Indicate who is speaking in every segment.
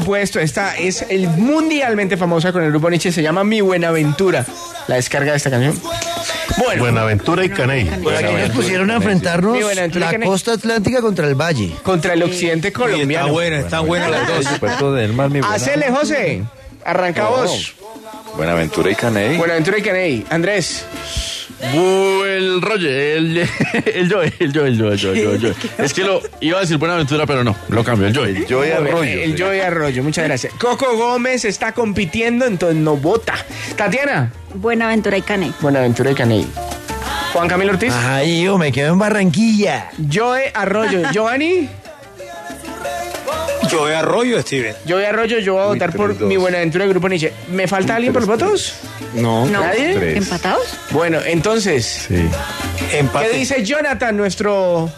Speaker 1: Supuesto, esta es el mundialmente famosa con el grupo Nietzsche, se llama Mi Buenaventura. La descarga de esta canción. Bueno,
Speaker 2: Buenaventura y Caney.
Speaker 3: Por aquí nos pusieron a enfrentarnos
Speaker 1: Mi Buenaventura
Speaker 3: la costa atlántica contra el valle.
Speaker 1: contra el occidente colombiano.
Speaker 4: Está buena, está buena las dos.
Speaker 1: Hacele, José. Arranca vos.
Speaker 2: Buenaventura y Caney.
Speaker 1: Buenaventura y Caney. Andrés.
Speaker 4: El rollo, el, el el yo, el yo, el el el yo. Es que lo iba a decir Buenaventura, pero no, lo cambio, el yo.
Speaker 2: Yo y Arroyo.
Speaker 1: El Joey Arroyo, muchas gracias. Coco Gómez está compitiendo, entonces no vota. Tatiana.
Speaker 5: Buenaventura y Cane.
Speaker 1: Buenaventura y Caney. Juan Camilo Ortiz.
Speaker 3: Ay, yo me quedo en Barranquilla.
Speaker 1: Joey Arroyo. Giovanni.
Speaker 4: Yo de Arroyo, Steven.
Speaker 1: Joey Arroyo, yo voy a votar por mi Buenaventura del Grupo Nietzsche. ¿Me falta alguien por los votos?
Speaker 4: No.
Speaker 1: ¿Nadie?
Speaker 2: Tres.
Speaker 5: ¿Empatados?
Speaker 1: Bueno, entonces,
Speaker 2: Sí.
Speaker 1: ¿qué dice Jonathan, nuestro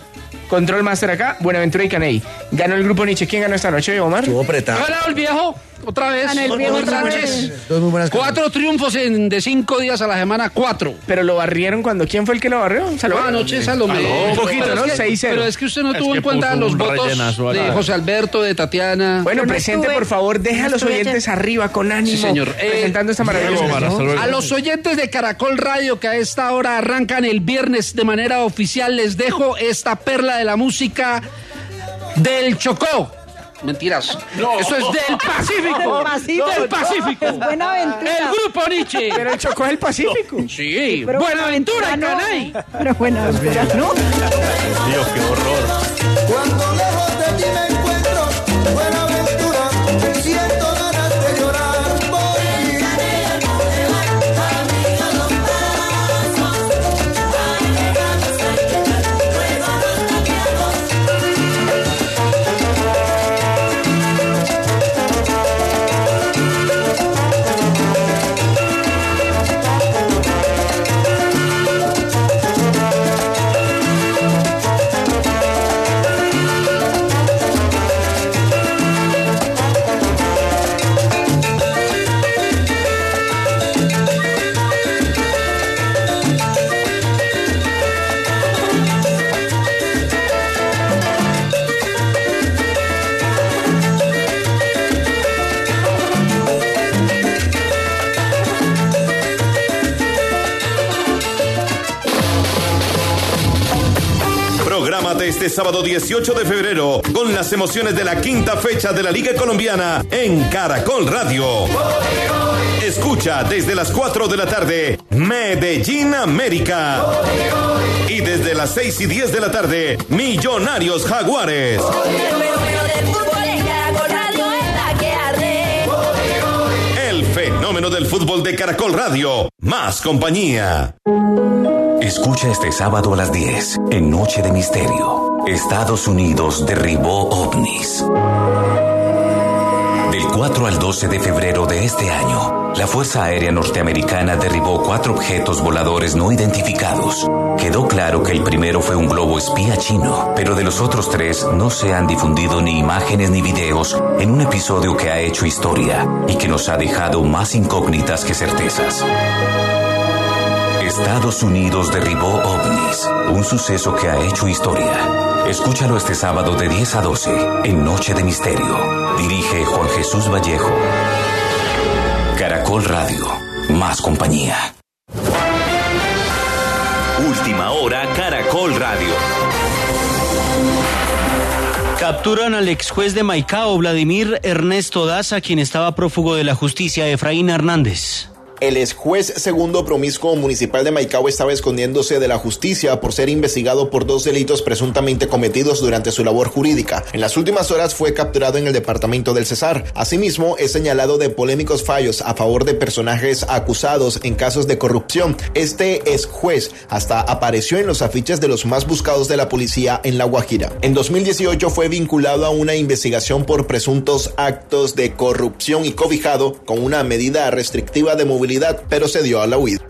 Speaker 1: control master acá? Buenaventura y Caney. Ganó el Grupo Nietzsche. ¿Quién ganó esta noche, Omar?
Speaker 3: Estuvo apretado.
Speaker 6: Ganado el viejo, otra vez.
Speaker 5: Ganó el viejo
Speaker 6: otra
Speaker 5: otra
Speaker 6: vez.
Speaker 5: vez.
Speaker 3: Dos muy buenas
Speaker 6: Cuatro triunfos en, de cinco días a la semana, cuatro.
Speaker 1: Pero lo barrieron cuando. ¿Quién fue el que lo barrió? Salomé.
Speaker 6: anoche Salomé.
Speaker 1: Un poquito,
Speaker 6: Pero
Speaker 1: ¿no?
Speaker 6: es que-
Speaker 1: 6-0.
Speaker 6: Pero es que usted no
Speaker 4: Es
Speaker 6: tuvo en cuenta los votos de. José Alberto, de Tatiana.
Speaker 1: Bueno,
Speaker 5: no
Speaker 1: presente,
Speaker 5: estuve-
Speaker 1: por favor, deja a los oyentes arriba con ánimo.
Speaker 6: Sí, señor. Eh,
Speaker 1: Presentando esta maravillosa.
Speaker 6: A los oyentes de Caracol Radio que a esta hora arrancan el viernes de manera oficial, les dejo esta perla de la música del Chocó. Mentiras. Eso es del Pacífico.
Speaker 5: Del Pacífico.
Speaker 6: Del Pacífico.
Speaker 5: Es Buenaventura.
Speaker 6: El grupo Nietzsche.
Speaker 1: Pero el Chocó es el Pacífico.
Speaker 6: Sí.
Speaker 5: Pero
Speaker 6: Buenaventura
Speaker 5: no.
Speaker 6: Caney.
Speaker 5: Pero Buenaventura no.
Speaker 2: Dios, qué horror.
Speaker 7: Cuando lejos de ti me encuentro,
Speaker 8: sábado 18 de febrero con las emociones de la quinta fecha de la Liga Colombiana en Caracol Radio. Escucha desde las 4 de la tarde Medellín América. Y desde las 6 y 10 de la tarde Millonarios Jaguares. El fenómeno del fútbol de Caracol Radio. Más compañía.
Speaker 9: Escucha este sábado a las 10, en Noche de Misterio. Estados Unidos derribó ovnis. Del 4 al 12 de febrero de este año, la Fuerza Aérea Norteamericana derribó cuatro objetos voladores no identificados. Quedó claro que el primero fue un globo espía chino, pero de los otros tres no se han difundido ni imágenes ni videos en un episodio que ha hecho historia y que nos ha dejado más incógnitas que certezas. Estados Unidos derribó ovnis, un suceso que ha hecho historia. Escúchalo este sábado de 10 a 12 en Noche de Misterio. Dirige Juan Jesús Vallejo. Caracol Radio. Más compañía. Última hora, Caracol Radio.
Speaker 10: Capturan al ex juez de Maicao, Vladimir Ernesto Daza, quien estaba prófugo de la justicia, Efraín Hernández.
Speaker 11: El ex juez segundo promiscuo municipal de Maicao estaba escondiéndose de la justicia por ser investigado por dos delitos presuntamente cometidos durante su labor jurídica. En las últimas horas fue capturado en el departamento del Cesar. Asimismo, es señalado de polémicos fallos a favor de personajes acusados en casos de corrupción. Este ex juez hasta apareció en los afiches de los más buscados de la policía en La Guajira. En 2018 fue vinculado a una investigación por presuntos actos de corrupción y cobijado con una medida restrictiva de movilidad pero se dio a la huida.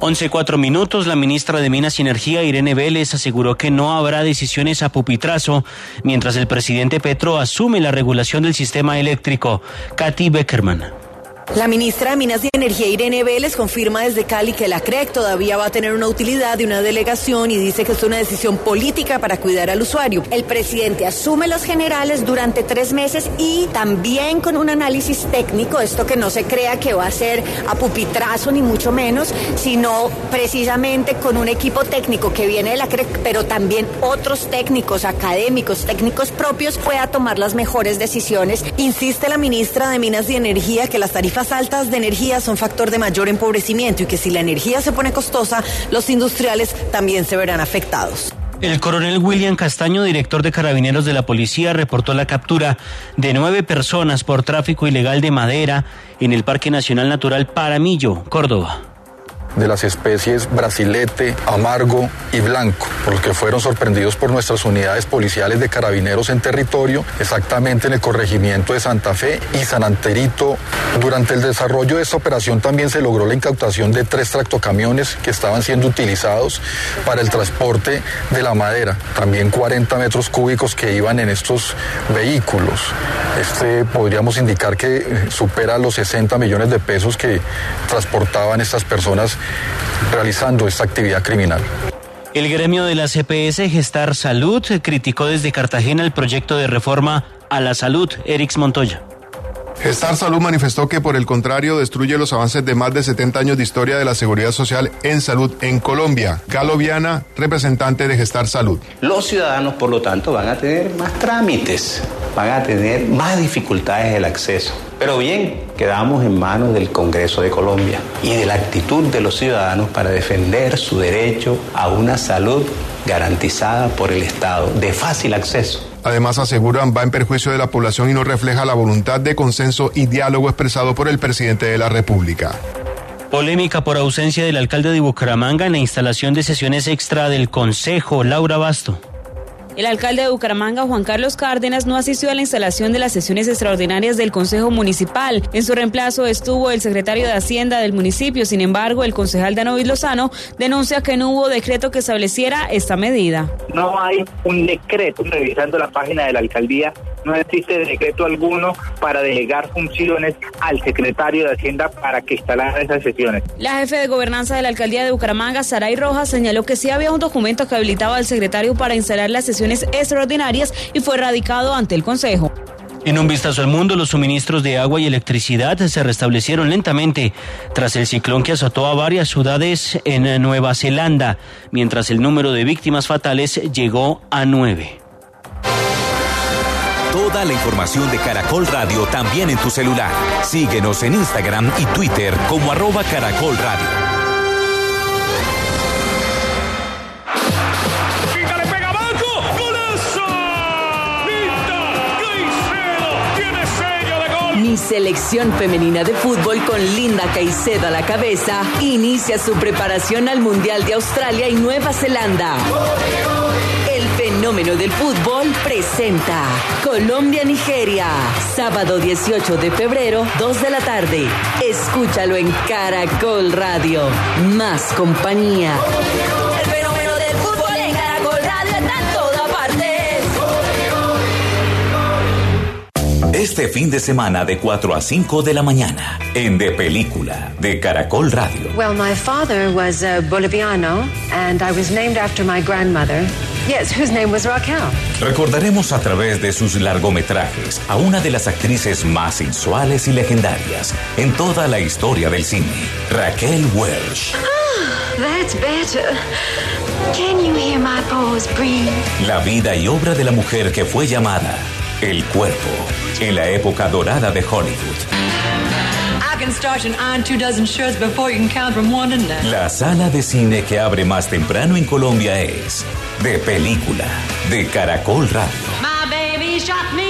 Speaker 10: 11 cuatro minutos, la ministra de Minas y Energía, Irene Vélez, aseguró que no habrá decisiones a pupitrazo mientras el presidente Petro asume la regulación del sistema eléctrico. Katy Beckerman.
Speaker 5: La ministra de Minas y Energía, Irene Vélez, confirma desde Cali que la CREC todavía va a tener una utilidad de una delegación y dice que es una decisión política para cuidar al usuario. El presidente asume los generales durante tres meses y también con un análisis técnico, esto que no se crea que va a ser a pupitrazo ni mucho menos, sino precisamente con un equipo técnico que viene de la CREC, pero también otros técnicos, académicos, técnicos propios, pueda tomar las mejores decisiones. Insiste la ministra de Minas y Energía que las tarifas tarifas altas de energía son factor de mayor empobrecimiento y que si la energía se pone costosa, los industriales también se verán afectados.
Speaker 10: El coronel William Castaño, director de Carabineros de la Policía, reportó la captura de nueve personas por tráfico ilegal de madera en el Parque Nacional Natural Paramillo, Córdoba
Speaker 12: de las especies brasilete, amargo y blanco, por los que fueron sorprendidos por nuestras unidades policiales de carabineros en territorio, exactamente en el corregimiento de Santa Fe y San Anterito. Durante el desarrollo de esta operación también se logró la incautación de tres tractocamiones que estaban siendo utilizados para el transporte de la madera, también 40 metros cúbicos que iban en estos vehículos. Este podríamos indicar que supera los 60 millones de pesos que transportaban estas personas realizando esta actividad criminal.
Speaker 10: El gremio de la CPS Gestar Salud criticó desde Cartagena el proyecto de reforma a la salud. Erix Montoya.
Speaker 13: Gestar Salud manifestó que por el contrario destruye los avances de más de 70 años de historia de la seguridad social en salud en Colombia. Galo Viana, representante de Gestar Salud.
Speaker 3: Los ciudadanos, por lo tanto, van a tener más trámites, van a tener más dificultades del acceso. Pero bien, quedamos en manos del Congreso de Colombia y de la actitud de los ciudadanos para defender su derecho a una salud garantizada por el Estado, de fácil acceso.
Speaker 13: Además, aseguran, va en perjuicio de la población y no refleja la voluntad de consenso y diálogo expresado por el presidente de la República.
Speaker 10: Polémica por ausencia del alcalde de Bucaramanga en la instalación de sesiones extra del Consejo. Laura Basto.
Speaker 14: El alcalde de Bucaramanga, Juan Carlos Cárdenas, no asistió a la instalación de las sesiones extraordinarias del Consejo Municipal. En su reemplazo estuvo el secretario de Hacienda del municipio. Sin embargo, el concejal Danovis Lozano denuncia que no hubo decreto que estableciera esta medida.
Speaker 15: No hay un decreto, revisando la página de la alcaldía, no existe decreto alguno para delegar funciones al secretario de Hacienda para que instalara esas sesiones.
Speaker 14: La jefe de gobernanza de la alcaldía de Bucaramanga, Saray Rojas, señaló que sí había un documento que habilitaba al secretario para instalar las sesiones extraordinarias y fue radicado ante el Consejo.
Speaker 10: En un vistazo al mundo, los suministros de agua y electricidad se restablecieron lentamente tras el ciclón que azotó a varias ciudades en Nueva Zelanda, mientras el número de víctimas fatales llegó a nueve.
Speaker 9: Toda la información de Caracol Radio también en tu celular. Síguenos en Instagram y Twitter como arroba Caracol Radio.
Speaker 16: Mi selección femenina de fútbol con Linda Caicedo a la cabeza inicia su preparación al Mundial de Australia y Nueva Zelanda. El fenómeno del fútbol presenta Colombia-Nigeria, sábado 18 de febrero, 2 de la tarde. Escúchalo en Caracol Radio. Más compañía.
Speaker 9: Este fin de semana de 4 a 5 de la mañana, en De Película, de Caracol Radio.
Speaker 17: Well, my father was a Boliviano, and I was named after my grandmother. Yes, whose name was Raquel.
Speaker 9: Recordaremos a través de sus largometrajes a una de las actrices más sensuales y legendarias en toda la historia del cine, Raquel Welch.
Speaker 17: Ah, That's better. Can you hear my pores breathe?
Speaker 9: La vida y obra de la mujer que fue llamada El Cuerpo en la época dorada de Hollywood.
Speaker 18: I can start and iron two dozen shirts before you can count from one to nine.
Speaker 9: La sala de cine que abre más temprano en Colombia es De Película, de Caracol Radio.
Speaker 18: My baby shot me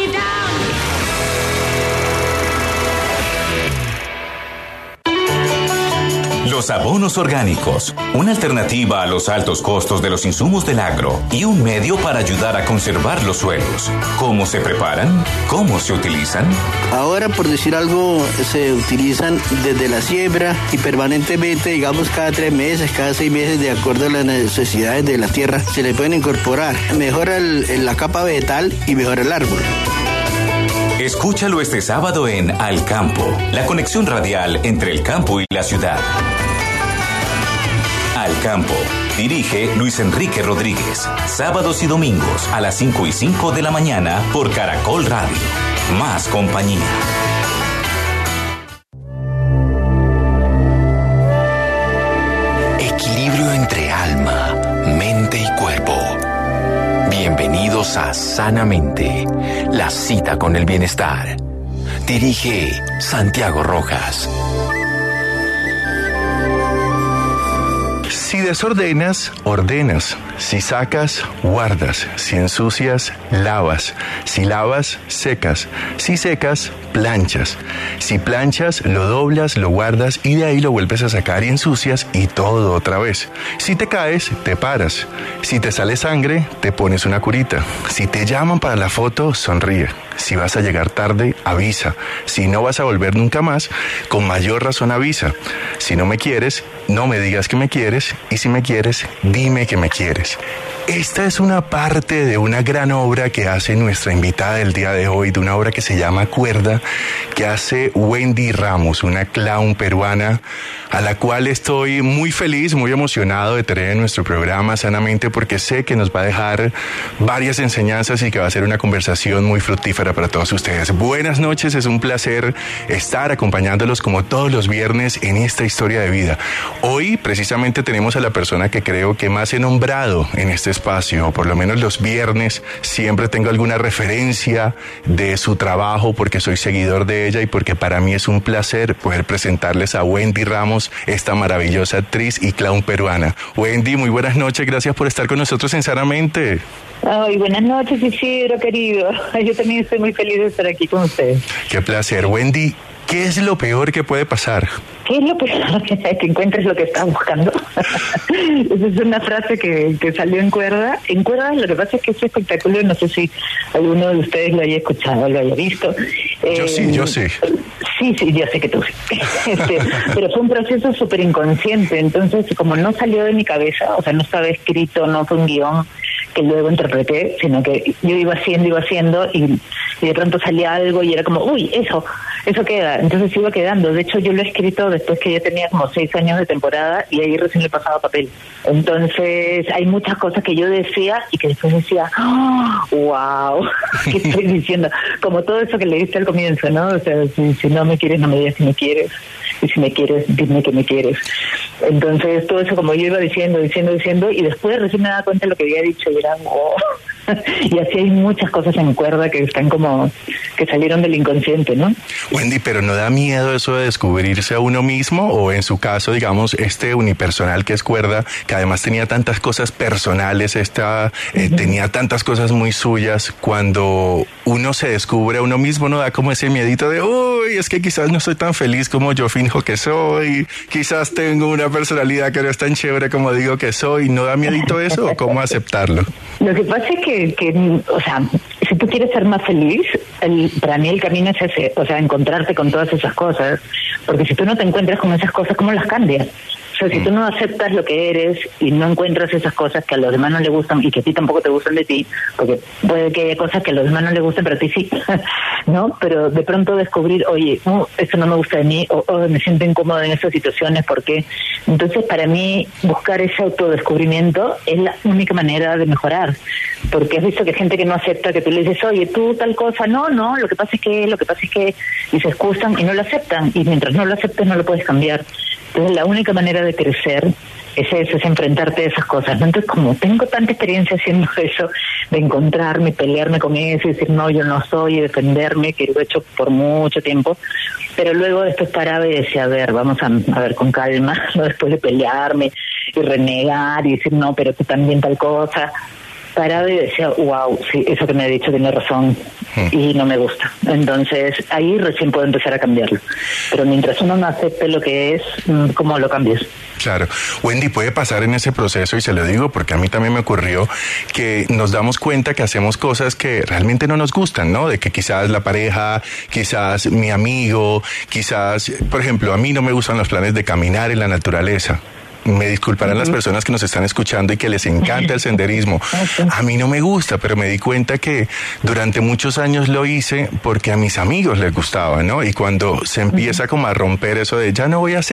Speaker 9: Los abonos orgánicos, una alternativa a los altos costos de los insumos del agro y un medio para ayudar a conservar los suelos. ¿Cómo se preparan? ¿Cómo se utilizan?
Speaker 19: Ahora, por decir algo, se utilizan desde la siembra y permanentemente, digamos, cada tres meses, cada seis meses, de acuerdo a las necesidades de la tierra, se le pueden incorporar. Mejora el- la capa vegetal y mejora el árbol.
Speaker 9: Escúchalo este sábado en Al Campo, la conexión radial entre el campo y la ciudad. Al Campo. Dirige Luis Enrique Rodríguez. Sábados y domingos a las 5 y 5 de la mañana por Caracol Radio. Más compañía.
Speaker 20: Equilibrio entre alma, mente y cuerpo. Bienvenidos a Sanamente, la cita con el bienestar. Dirige Santiago Rojas.
Speaker 21: Si desordenas, ordenas. Si sacas, guardas. Si ensucias, lavas. Si lavas, secas. Si secas, planchas. Si planchas, lo doblas, lo guardas y de ahí lo vuelves a sacar y ensucias y todo otra vez. Si te caes, te paras. Si te sale sangre, te pones una curita. Si te llaman para la foto, sonríe. Si vas a llegar tarde, avisa. Si no vas a volver nunca más, con mayor razón avisa. Si no me quieres, no me digas que me quieres y si me quieres, dime que me quieres gracias. Esta es una parte de una gran obra que hace nuestra invitada del día de hoy, de una obra que se llama Cuerda, que hace Wendy Ramos, una clown peruana, a la cual estoy muy feliz, muy emocionado de tener en nuestro programa sanamente porque sé que nos va a dejar varias enseñanzas y que va a ser una conversación muy fructífera para todos ustedes. Buenas noches, es un placer estar acompañándolos como todos los viernes en esta historia de vida. Hoy precisamente tenemos a la persona que creo que más he nombrado en este espacio, por lo menos los viernes, siempre tengo alguna referencia de su trabajo porque soy seguidor de ella y porque para mí es un placer poder presentarles a Wendy Ramos, esta maravillosa actriz y clown peruana. Wendy, muy buenas noches, gracias por estar con nosotros en Sanamente.
Speaker 22: Ay, buenas noches, Isidro, querido. Yo también estoy muy feliz de estar aquí con ustedes.
Speaker 21: Qué placer. Wendy, ¿qué es lo peor que puede pasar?
Speaker 22: ¿Qué es lo peor que, que encuentres lo que estás buscando? Esa es una frase que, que salió en cuerda. En cuerda lo que pasa es que ese espectáculo, no sé si alguno de ustedes lo haya escuchado, lo haya visto.
Speaker 21: Yo
Speaker 22: Eh,
Speaker 21: sí, yo sí.
Speaker 22: Sí, sí, yo sé que tú sí. Este, pero fue un proceso súper inconsciente, entonces como no salió de mi cabeza, o sea, no estaba escrito, no fue un guion que luego interpreté, sino que yo iba haciendo, iba haciendo y, de pronto salía algo y era como, uy, eso, eso queda. Entonces iba quedando. De hecho, yo lo he escrito después que ya tenía como seis años de temporada y ahí recién le pasaba papel. Entonces hay muchas cosas que yo decía y que después decía, wow, ¿qué estoy diciendo? Como todo eso que le diste al comienzo, ¿no? O sea, si, si no me quieres, no me digas si me quieres. Y si me quieres, dime que me quieres. Entonces, todo eso como yo iba diciendo, diciendo, diciendo, y después recién me daba cuenta de lo que había dicho y era, oh. y así hay muchas cosas en cuerda que están como, que salieron del inconsciente, ¿no?
Speaker 21: Wendy, pero ¿no da miedo eso de descubrirse a uno mismo? O en su caso, digamos, este unipersonal que es cuerda, que además tenía tantas cosas personales, esta, eh, tenía tantas cosas muy suyas, cuando uno se descubre a uno mismo, ¿no da como ese miedito de, uy, es que quizás no soy tan feliz como yo finjo que soy, quizás tengo una personalidad que no es tan chévere como digo que soy, ¿no da miedito eso o cómo aceptarlo?
Speaker 22: Lo que pasa es que, que, o sea, si tú quieres ser más feliz, el, para mí el camino es ese, o sea, encontrarte con todas esas cosas, porque si tú no te encuentras con esas cosas, ¿cómo las cambias? O sea, si tú no aceptas lo que eres y no encuentras esas cosas que a los demás no le gustan y que a ti tampoco te gustan de ti, porque puede que haya cosas que a los demás no le gusten, pero a ti sí, ¿no? Pero de pronto descubrir, oye, no, esto no me gusta de mí, o, o me siento incómodo en estas situaciones, porque entonces para mí buscar ese autodescubrimiento es la única manera de mejorar, porque has visto que gente que no acepta que tú le dices, oye, tú tal cosa, no, no, lo que pasa es que, lo que pasa es que, y se excusan y no lo aceptan, y mientras no lo aceptes no lo puedes cambiar. Entonces la única manera de crecer es eso, es enfrentarte a esas cosas. Entonces, como tengo tanta experiencia haciendo eso, de encontrarme, pelearme con eso y decir, no, yo no soy, y defenderme, que lo he hecho por mucho tiempo, pero luego después paraba y decía, a ver, vamos a, a ver con calma, ¿no? después de pelearme y renegar y decir, no, pero tú también tal cosa, paraba y decía, wow, sí, eso que me ha dicho tiene razón y no me gusta. Entonces ahí recién puedo empezar a cambiarlo. Pero mientras uno no acepte lo que es, mm, ¿cómo lo cambias?
Speaker 21: Claro. Wendy, puede pasar en ese proceso, y se lo digo porque a mí también me ocurrió, que nos damos cuenta que hacemos cosas que realmente no nos gustan, ¿no? De que quizás la pareja, quizás mi amigo, quizás, por ejemplo, a mí no me gustan los planes de caminar en la naturaleza. Me disculparán las personas que nos están escuchando y que les encanta el senderismo. A mí no me gusta, pero me di cuenta que durante muchos años lo hice porque a mis amigos les gustaba, ¿no? Y cuando se empieza como a romper eso de ya no voy a hacer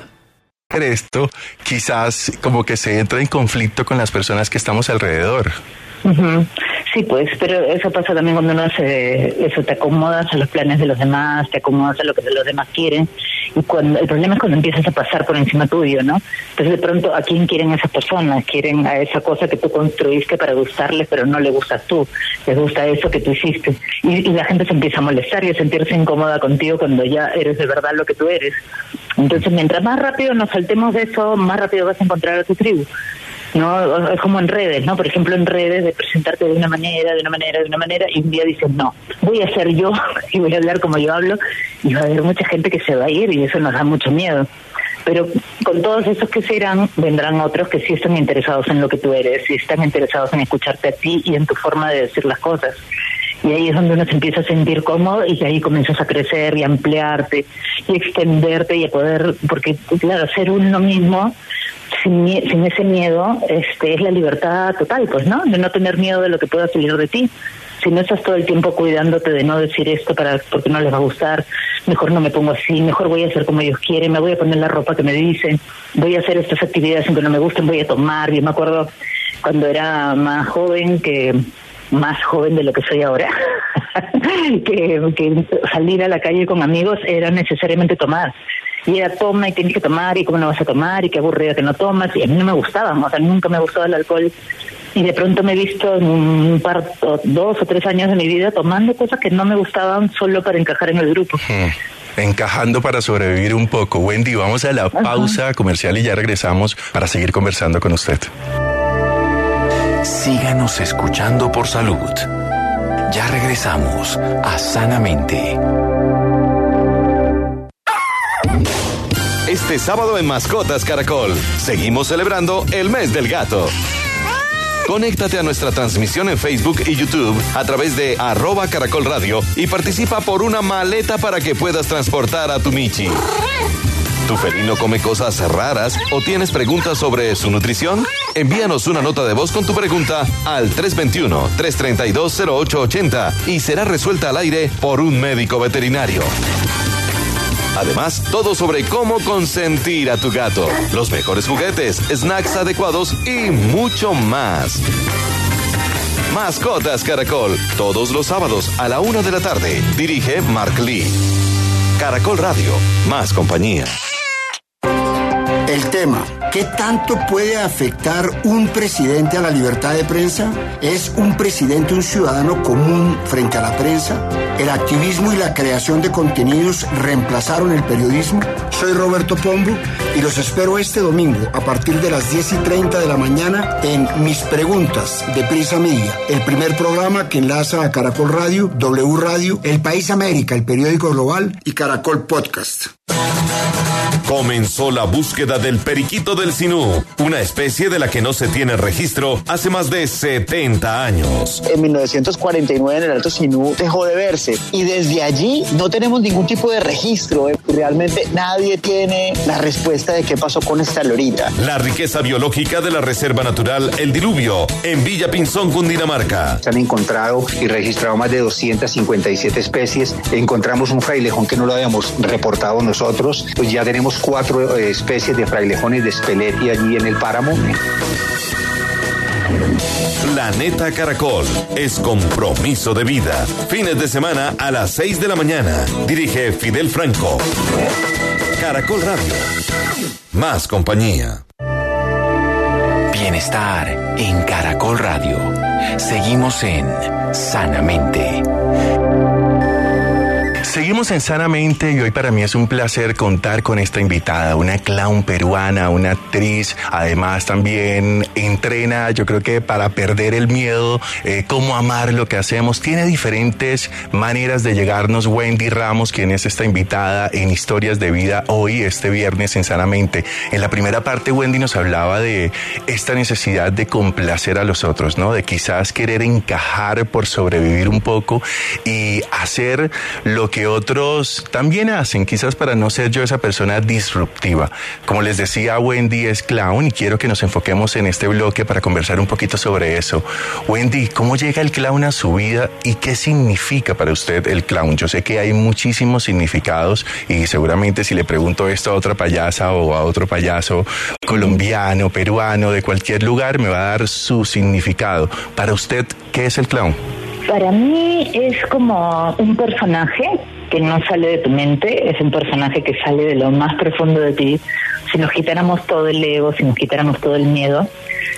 Speaker 21: esto, quizás como que se entra en conflicto con las personas que estamos alrededor.
Speaker 22: Sí, pues, pero eso pasa también cuando uno hace eso, te acomodas a los planes de los demás, te acomodas a lo que los demás quieren, y cuando el problema es cuando empiezas a pasar por encima tuyo, ¿no? Entonces de pronto, ¿a quién quieren esas personas? Quieren a esa cosa que tú construiste para gustarles, pero no le gustas tú, les gusta eso que tú hiciste. Y, y la gente se empieza a molestar y a sentirse incómoda contigo cuando ya eres de verdad lo que tú eres. Entonces, mientras más rápido nos saltemos de eso, más rápido vas a encontrar a tu tribu. No es como en redes no por ejemplo en redes de presentarte de una manera de una manera de una manera y un día dices no voy a ser yo y voy a hablar como yo hablo y va a haber mucha gente que se va a ir y eso nos da mucho miedo pero con todos esos que se irán vendrán otros que sí están interesados en lo que tú eres y están interesados en escucharte a ti y en tu forma de decir las cosas y ahí es donde uno se empieza a sentir cómodo y ahí comienzas a crecer y a ampliarte y extenderte y a poder, porque claro, ser uno mismo sin, sin ese miedo este es la libertad total, pues, ¿no? De no tener miedo de lo que pueda salir de ti. Si no estás todo el tiempo cuidándote de no decir esto para porque no les va a gustar, mejor no me pongo así, mejor voy a hacer como ellos quieren, me voy a poner la ropa que me dicen, voy a hacer estas actividades aunque no me gusten, voy a tomar. Yo me acuerdo cuando era más joven que más joven de lo que soy ahora, que, que salir a la calle con amigos era necesariamente tomar. Y era toma y tienes que tomar y cómo no vas a tomar y qué aburrido que no tomas. Y a mí no me gustaba, o sea, nunca me gustaba el alcohol. Y de pronto me he visto en un par, o dos o tres años de mi vida tomando cosas que no me gustaban solo para encajar en el grupo.
Speaker 21: Encajando para sobrevivir un poco. Wendy, vamos a la pausa comercial y ya regresamos para seguir conversando con usted.
Speaker 20: Síganos escuchando por salud. Ya regresamos a Sanamente.
Speaker 23: Este sábado en Mascotas Caracol, seguimos celebrando el mes del gato. Conéctate a nuestra transmisión en Facebook y YouTube a través de arroba caracol radio y participa por una maleta para que puedas transportar a tu Michi. ¿Tu felino come cosas raras o tienes preguntas sobre su nutrición? Envíanos una nota de voz con tu pregunta al 321-332-0880 y será resuelta al aire por un médico veterinario. Además, todo sobre cómo consentir a tu gato, los mejores juguetes, snacks adecuados y mucho más. Mascotas Caracol, todos los sábados a la una de la tarde. Dirige Mark Lee. Caracol Radio, más compañía.
Speaker 24: El tema ¿Qué tanto puede afectar un presidente a la libertad de prensa? ¿Es un presidente un ciudadano común frente a la prensa? ¿El activismo y la creación de contenidos reemplazaron el periodismo? Soy Roberto Pombo y los espero este domingo a partir de las 10 y 30 de la mañana en Mis Preguntas de Prisa Media, el primer programa que enlaza a Caracol Radio, W Radio, El País América, el periódico global y Caracol Podcast.
Speaker 23: Comenzó la búsqueda del periquito del Sinú, una especie de la que no se tiene registro hace más de 70 años.
Speaker 25: En 1949 en el Alto Sinú dejó de verse y desde allí no tenemos ningún tipo de registro. Realmente nadie tiene la respuesta de qué pasó con esta lorita.
Speaker 23: La riqueza biológica de la Reserva Natural El Diluvio en Villa Pinzón, Cundinamarca.
Speaker 26: Se han encontrado y registrado más de 257 especies. Encontramos un frailejón que no lo habíamos reportado nosotros. Pues ya tenemos cuatro eh, especies de frailejones de espeleti allí en el páramo.
Speaker 23: Planeta Caracol es compromiso de vida. Fines de semana a las 6 de la mañana. Dirige Fidel Franco. Caracol Radio. Más compañía.
Speaker 21: Bienestar en Caracol Radio. Seguimos en Sanamente. Seguimos en Sanamente y hoy para mí es un placer contar con esta invitada, una clown peruana, una actriz, además también entrena, yo creo que para perder el miedo, eh, cómo amar lo que hacemos. Tiene diferentes maneras de llegarnos Wendy Ramos, quien es esta invitada en Historias de Vida hoy, este viernes en. En la primera parte Wendy nos hablaba de esta necesidad de complacer a los otros, ¿no? De quizás querer encajar por sobrevivir un poco y hacer lo que otros también hacen, quizás para no ser yo esa persona disruptiva. Como les decía, Wendy es clown y quiero que nos enfoquemos en este bloque para conversar un poquito sobre eso. Wendy, ¿cómo llega el clown a su vida y qué significa para usted el clown? Yo sé que hay muchísimos significados y seguramente si le pregunto esto a otra payasa o a otro payaso colombiano, peruano, de cualquier lugar, me va a dar su significado. Para usted, ¿qué es el clown?
Speaker 22: Para mí es como un personaje que no sale de tu mente, es un personaje que sale de lo más profundo de ti. Si nos quitáramos todo el ego, si nos quitáramos todo el miedo,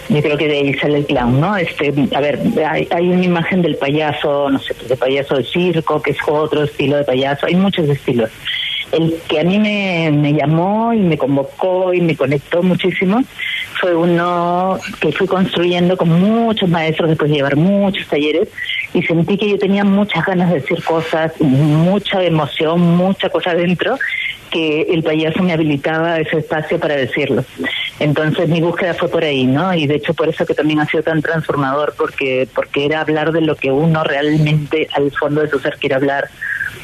Speaker 22: yo creo que de ahí sale el clown, ¿no? Este, a ver, hay, hay una imagen del payaso, no sé, de payaso de circo, que es otro estilo de payaso, hay muchos estilos. El que a mí me, llamó y me convocó y me conectó muchísimo fue uno que fui construyendo con muchos maestros después de llevar muchos talleres y sentí que yo tenía muchas ganas de decir cosas, mucha emoción, mucha cosa dentro que el payaso me habilitaba ese espacio para decirlo. Entonces mi búsqueda fue por ahí, ¿no? Y de hecho por eso que también ha sido tan transformador porque porque era hablar de lo que uno realmente al fondo de su ser quiere hablar,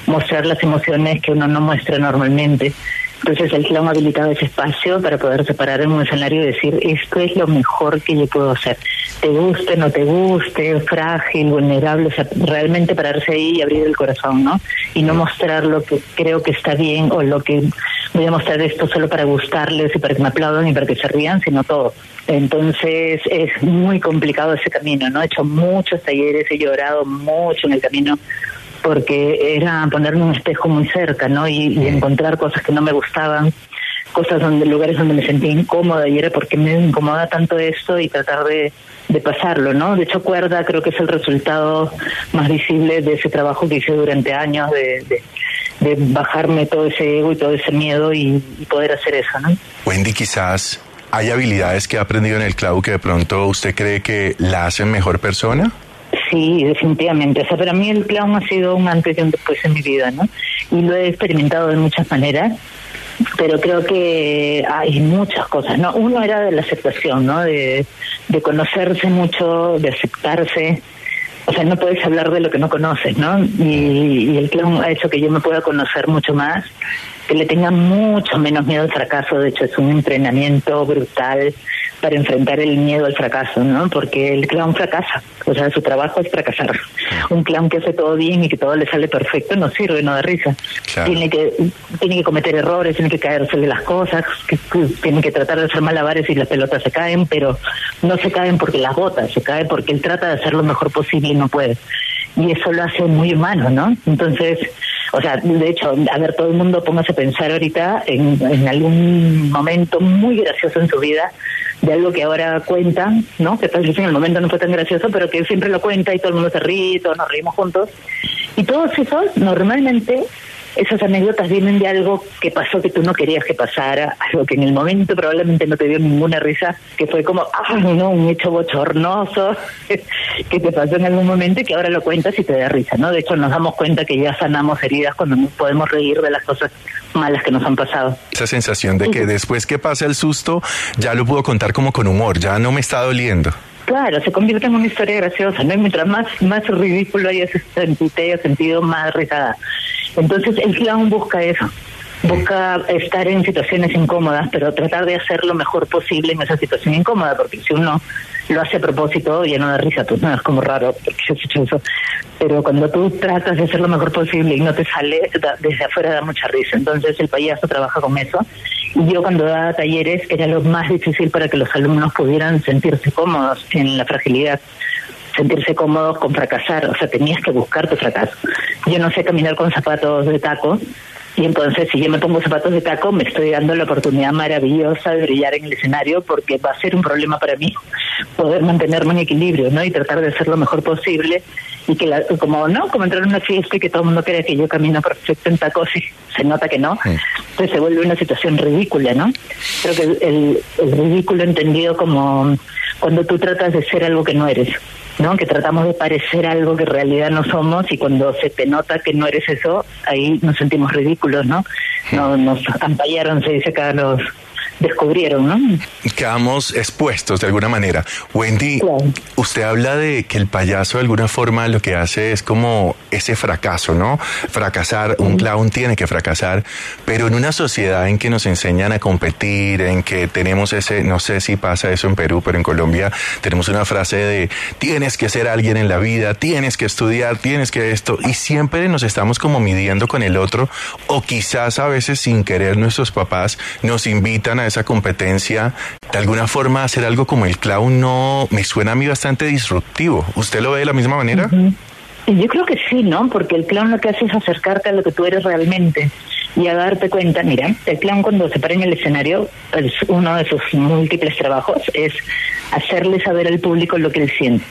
Speaker 22: mostrar las emociones que uno no muestra normalmente. Entonces el clown habilitaba ese espacio para poder separar en un escenario y decir, esto es lo mejor que yo puedo hacer. Te guste, no te guste, frágil, vulnerable, o sea, realmente pararse ahí y abrir el corazón, ¿no? Y no mostrar lo que creo que está bien o lo que voy a mostrar esto solo para gustarles y para que me aplaudan y para que se rían, sino todo. Entonces es muy complicado ese camino, ¿no? He hecho muchos talleres, he llorado mucho en el camino porque era ponerme un espejo muy cerca, ¿no? Y, y, encontrar cosas que no me gustaban, cosas donde lugares donde me sentía incómoda y era porque me incomoda tanto esto y tratar de, de pasarlo, ¿no? De hecho, cuerda creo que es el resultado más visible de ese trabajo que hice durante años de, de de bajarme todo ese ego y todo ese miedo y, y poder hacer eso, ¿no?
Speaker 21: Wendy, quizás hay habilidades que ha aprendido en el clau que de pronto usted cree que la hacen mejor persona.
Speaker 22: Sí, definitivamente. O sea, para mí el clown ha sido un antes y un después en mi vida, ¿no? Y lo he experimentado de muchas maneras, pero creo que hay muchas cosas, ¿no? Uno era de la aceptación, ¿no? De, de conocerse mucho, de aceptarse. O sea, no puedes hablar de lo que no conoces, ¿no? Y, y el clown ha hecho que yo me pueda conocer mucho más, que le tenga mucho menos miedo al fracaso. De hecho, es un entrenamiento brutal para enfrentar el miedo al fracaso, ¿no? Porque el clown fracasa, o sea, su trabajo es fracasar. Un clown que hace todo bien y que todo le sale perfecto no sirve, no da risa. Claro. Tiene que tiene que cometer errores, tiene que caerse de las cosas, que, que, tiene que tratar de hacer malabares y las pelotas se caen, pero no se caen porque las botas, se cae porque él trata de hacer lo mejor posible y no puede. Y eso lo hace muy humano, ¿no? Entonces, O sea, de hecho, a ver, todo el mundo póngase a pensar ahorita en, en algún momento muy gracioso en su vida de algo que ahora cuenta, ¿no? Que tal vez en el momento no fue tan gracioso, pero que siempre lo cuenta y todo el mundo se ríe, todos nos reímos juntos. Y todos esos normalmente esas anécdotas vienen de algo que pasó que tú no querías que pasara, algo que en el momento probablemente no te dio ninguna risa, que fue como, ah, no, un hecho bochornoso que te pasó en algún momento y que ahora lo cuentas y te da risa, ¿no? De hecho, nos damos cuenta que ya sanamos heridas cuando nos podemos reír de las cosas malas que nos han pasado.
Speaker 21: Esa sensación de que después que pasa el susto, ya lo puedo contar como con humor, ya no me está doliendo.
Speaker 22: Claro, se convierte en una historia graciosa, ¿no? Y mientras más, más ridículo hayas sentido, más risada. Entonces el clown busca eso, busca estar en situaciones incómodas, pero tratar de hacer lo mejor posible en esa situación incómoda, porque si uno lo hace a propósito, ya no da risa, pues no, es como raro, porque yo he hecho eso. Pero cuando tú tratas de hacer lo mejor posible y no te sale, desde afuera da mucha risa. Entonces el payaso trabaja con eso. Y yo cuando daba talleres era lo más difícil para que los alumnos pudieran sentirse cómodos en la fragilidad sentirse cómodos con fracasar, o sea, tenías que buscar tu fracaso. Yo no sé caminar con zapatos de taco, y entonces si yo me pongo zapatos de taco me estoy dando la oportunidad maravillosa de brillar en el escenario porque va a ser un problema para mí poder mantenerme en equilibrio, ¿no? Y tratar de ser lo mejor posible y que la, como no, como entrar en una fiesta y que todo el mundo cree que yo camino perfecto en tacos y se nota que no, pues se vuelve una situación ridícula, ¿no? Creo que el, el ridículo entendido como cuando tú tratas de ser algo que no eres. ¿No? Que tratamos de parecer algo que en realidad no somos y cuando se te nota que no eres eso, ahí nos sentimos ridículos, ¿no? no nos ampallaron, se dice acá los descubrieron, ¿no?
Speaker 21: Quedamos expuestos de alguna manera. Wendy, usted habla de que el payaso de alguna forma lo que hace es como ese fracaso, ¿no? Fracasar, un clown tiene que fracasar, pero en una sociedad en que nos enseñan a competir, en que tenemos ese, no sé si pasa eso en Perú, pero en Colombia tenemos una frase de tienes que ser alguien en la vida, tienes que estudiar, tienes que esto, y siempre nos estamos como midiendo con el otro, o quizás a veces sin querer nuestros papás nos invitan a esa competencia, de alguna forma hacer algo como el clown no me suena a mí bastante disruptivo. ¿Usted lo ve de la misma manera?
Speaker 22: Yo creo que sí, ¿no? Porque el clown lo que hace es acercarte a lo que tú eres realmente y a darte cuenta, mira, el clown cuando se para en el escenario, es uno de sus múltiples trabajos es hacerle saber al público lo que él siente.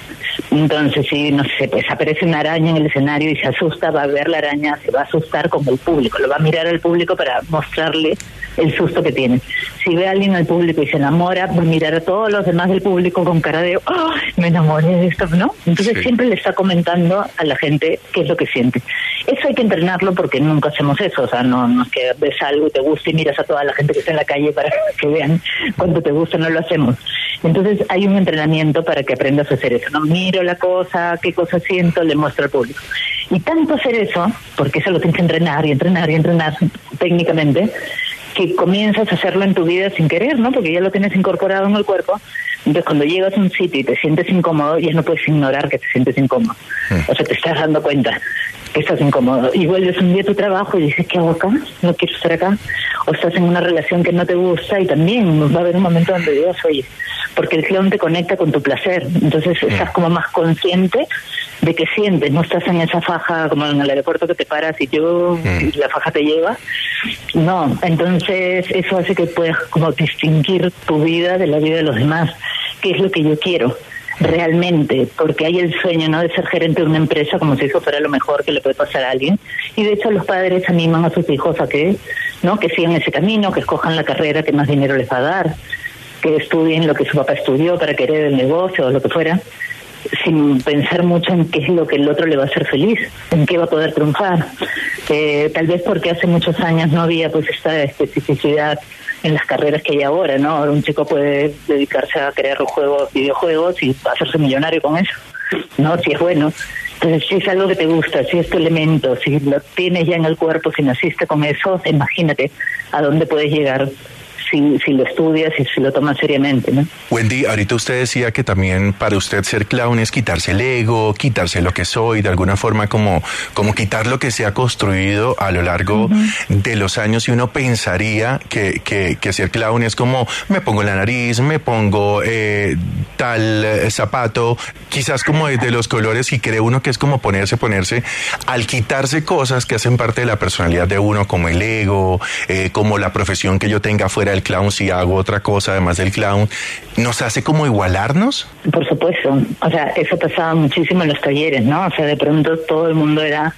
Speaker 22: Entonces, si, no sé, pues aparece una araña en el escenario y se asusta, va a ver la araña, se va a asustar como el público, lo va a mirar al público para mostrarle el susto que tiene. Si ve a alguien al público y se enamora, va a mirar a todos los demás del público con cara de, oh, me enamoré de esto, ¿no? Entonces siempre le está comentando a la gente qué es lo que siente. Eso hay que entrenarlo porque nunca hacemos eso, o sea, no, no es que ves algo y te gusta y miras a toda la gente que está en la calle para que vean cuánto te gusta, no lo hacemos. Entonces hay un entrenamiento para que aprendas a hacer eso, ¿no? Miro la cosa, qué cosa siento, le muestro al público. Y tanto hacer eso, porque eso lo tienes que entrenar y entrenar y entrenar técnicamente, que comienzas a hacerlo en tu vida sin querer, ¿no? Porque ya lo tienes incorporado en el cuerpo. Entonces, cuando llegas a un sitio y te sientes incómodo, ya no puedes ignorar que te sientes incómodo. O sea, te estás dando cuenta estás incómodo. Y vuelves un día a tu trabajo y dices, ¿qué hago acá? No quiero estar acá. O estás en una relación que no te gusta y también va a haber un momento donde digas, oye, porque el clown te conecta con tu placer. Entonces estás como más consciente de que sientes, no estás en esa faja como en el aeropuerto que te paras y yo la faja te lleva. No, entonces eso hace que puedas como distinguir tu vida de la vida de los demás, que es lo que yo quiero realmente, porque hay el sueño no de ser gerente de una empresa como si eso fuera lo mejor que le puede pasar a alguien. Y de hecho los padres animan a sus hijos a que, ¿no? que sigan ese camino, que escojan la carrera que más dinero les va a dar, que estudien lo que su papá estudió para querer el negocio o lo que fuera, sin pensar mucho en qué es lo que el otro le va a hacer feliz, en qué va a poder triunfar. Eh, tal vez porque hace muchos años no había pues esta especificidad en las carreras que hay ahora, ¿no? un chico puede dedicarse a crear juegos, videojuegos y hacerse millonario con eso, ¿no? Si es bueno. Entonces, si es algo que te gusta, si es tu elemento, si lo tienes ya en el cuerpo, si naciste con eso, imagínate a dónde puedes llegar si, si lo estudias y si lo tomas seriamente, ¿no?
Speaker 21: Wendy, ahorita usted decía que también para usted ser clown es quitarse el ego, quitarse lo que soy, de alguna forma como, como quitar lo que se ha construido a lo largo de los años y uno pensaría que, que, que, ser clown es como me pongo la nariz, me pongo eh, tal eh, zapato, quizás como de los colores y cree uno que es como ponerse, ponerse, al quitarse cosas que hacen parte de la personalidad de uno, como el ego, eh, como la profesión que yo tenga fuera del clown, si hago otra cosa además del clown, ¿nos hace como igualarnos?
Speaker 22: Por supuesto, o sea, eso pasaba muchísimo en los talleres, ¿no? O sea, de pronto todo el mundo era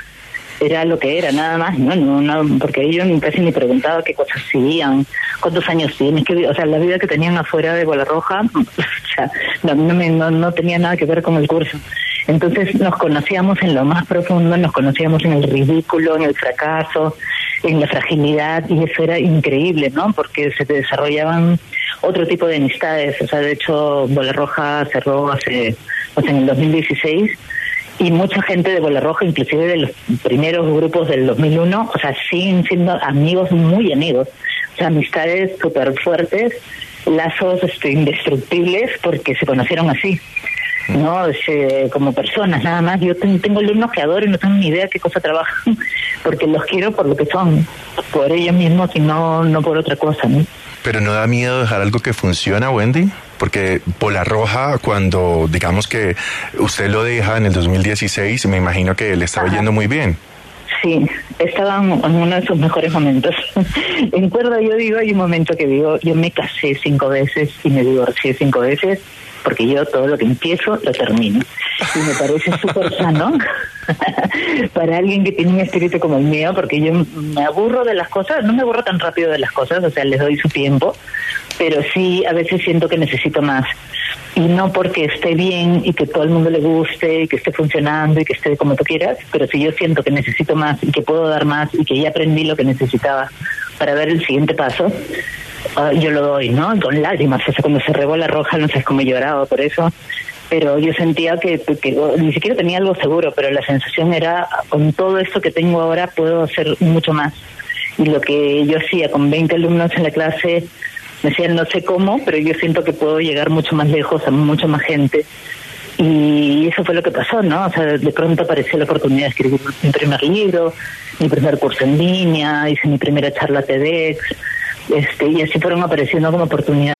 Speaker 22: era lo que era, nada más, no, no, no porque ellos casi ni preguntaba qué cosas hacían, cuántos años tienes, o sea, la vida que tenían afuera de Bola Roja, o sea, no, no, no tenía nada que ver con el curso. Entonces nos conocíamos en lo más profundo, nos conocíamos en el ridículo, en el fracaso, en la fragilidad, y eso era increíble, ¿no? Porque se desarrollaban otro tipo de amistades. O sea, de hecho, Bola Roja cerró hace, o sea, en el 2016 y mucha gente de Bola Roja, inclusive de los primeros grupos del 2001, o sea, siguen siendo amigos muy amigos, o sea, amistades súper fuertes, lazos este, indestructibles porque se conocieron así. ¿no? Este, como personas, nada más. Yo tengo alumnos que adoro y no tengo ni idea qué cosa trabajan, porque los quiero por lo que son, por ellos mismos y no, no por otra cosa, ¿no?
Speaker 21: Pero no da miedo dejar algo que funciona, Wendy? Porque Pola Roja, cuando digamos que usted lo deja en el 2016, me imagino que le estaba yendo muy bien.
Speaker 22: Sí, estaba en uno de sus mejores momentos. en cuerda yo digo, hay un momento que digo, yo me casé cinco veces y me divorcié cinco veces porque yo todo lo que empiezo lo termino. Y me parece súper sano para alguien que tiene un espíritu como el mío, porque yo me aburro de las cosas, no me aburro tan rápido de las cosas, o sea, les doy su tiempo, pero sí a veces siento que necesito más. Y no porque esté bien y que todo el mundo le guste y que esté funcionando y que esté como tú quieras, pero si yo siento que necesito más y que puedo dar más y que ya aprendí lo que necesitaba para ver el siguiente paso, Ah, yo lo doy, ¿no? Con lágrimas, o sea, cuando se regó roja, no sé cómo lloraba por eso, pero yo sentía que, ni siquiera tenía algo seguro, pero la sensación era, con todo esto que tengo ahora, puedo hacer mucho más. Y lo que yo hacía con 20 alumnos en la clase, me decían, no sé cómo, pero yo siento que puedo llegar mucho más lejos a mucha más gente. Y eso fue lo que pasó, ¿no? O sea, de pronto apareció la oportunidad de escribir mi primer libro, mi primer curso en línea, hice mi primera charla TEDx, este, y así fueron apareciendo como oportunidades.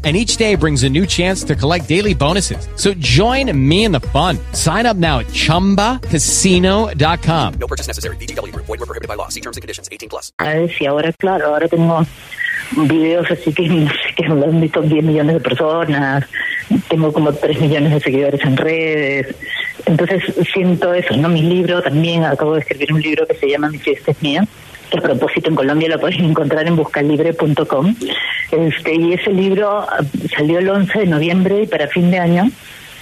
Speaker 27: and each day brings a new chance to collect daily bonuses. So join me in the fun. Sign up now at ChumbaCasino.com.
Speaker 28: No purchase necessary. BGW. Void were prohibited by law. See terms and conditions. 18 plus.
Speaker 22: Y ahora, claro, ahora tengo videos así que, no sé, que lo han visto 10 millones de personas. Tengo como 3 millones de seguidores en redes. Entonces siento eso, ¿no? Mi libro también, acabo de escribir un libro que se llama Mi fiesta es mía a propósito en Colombia lo pueden encontrar en buscalibre.com. Este, y ese libro ah, salió el 11 de noviembre y para fin de año,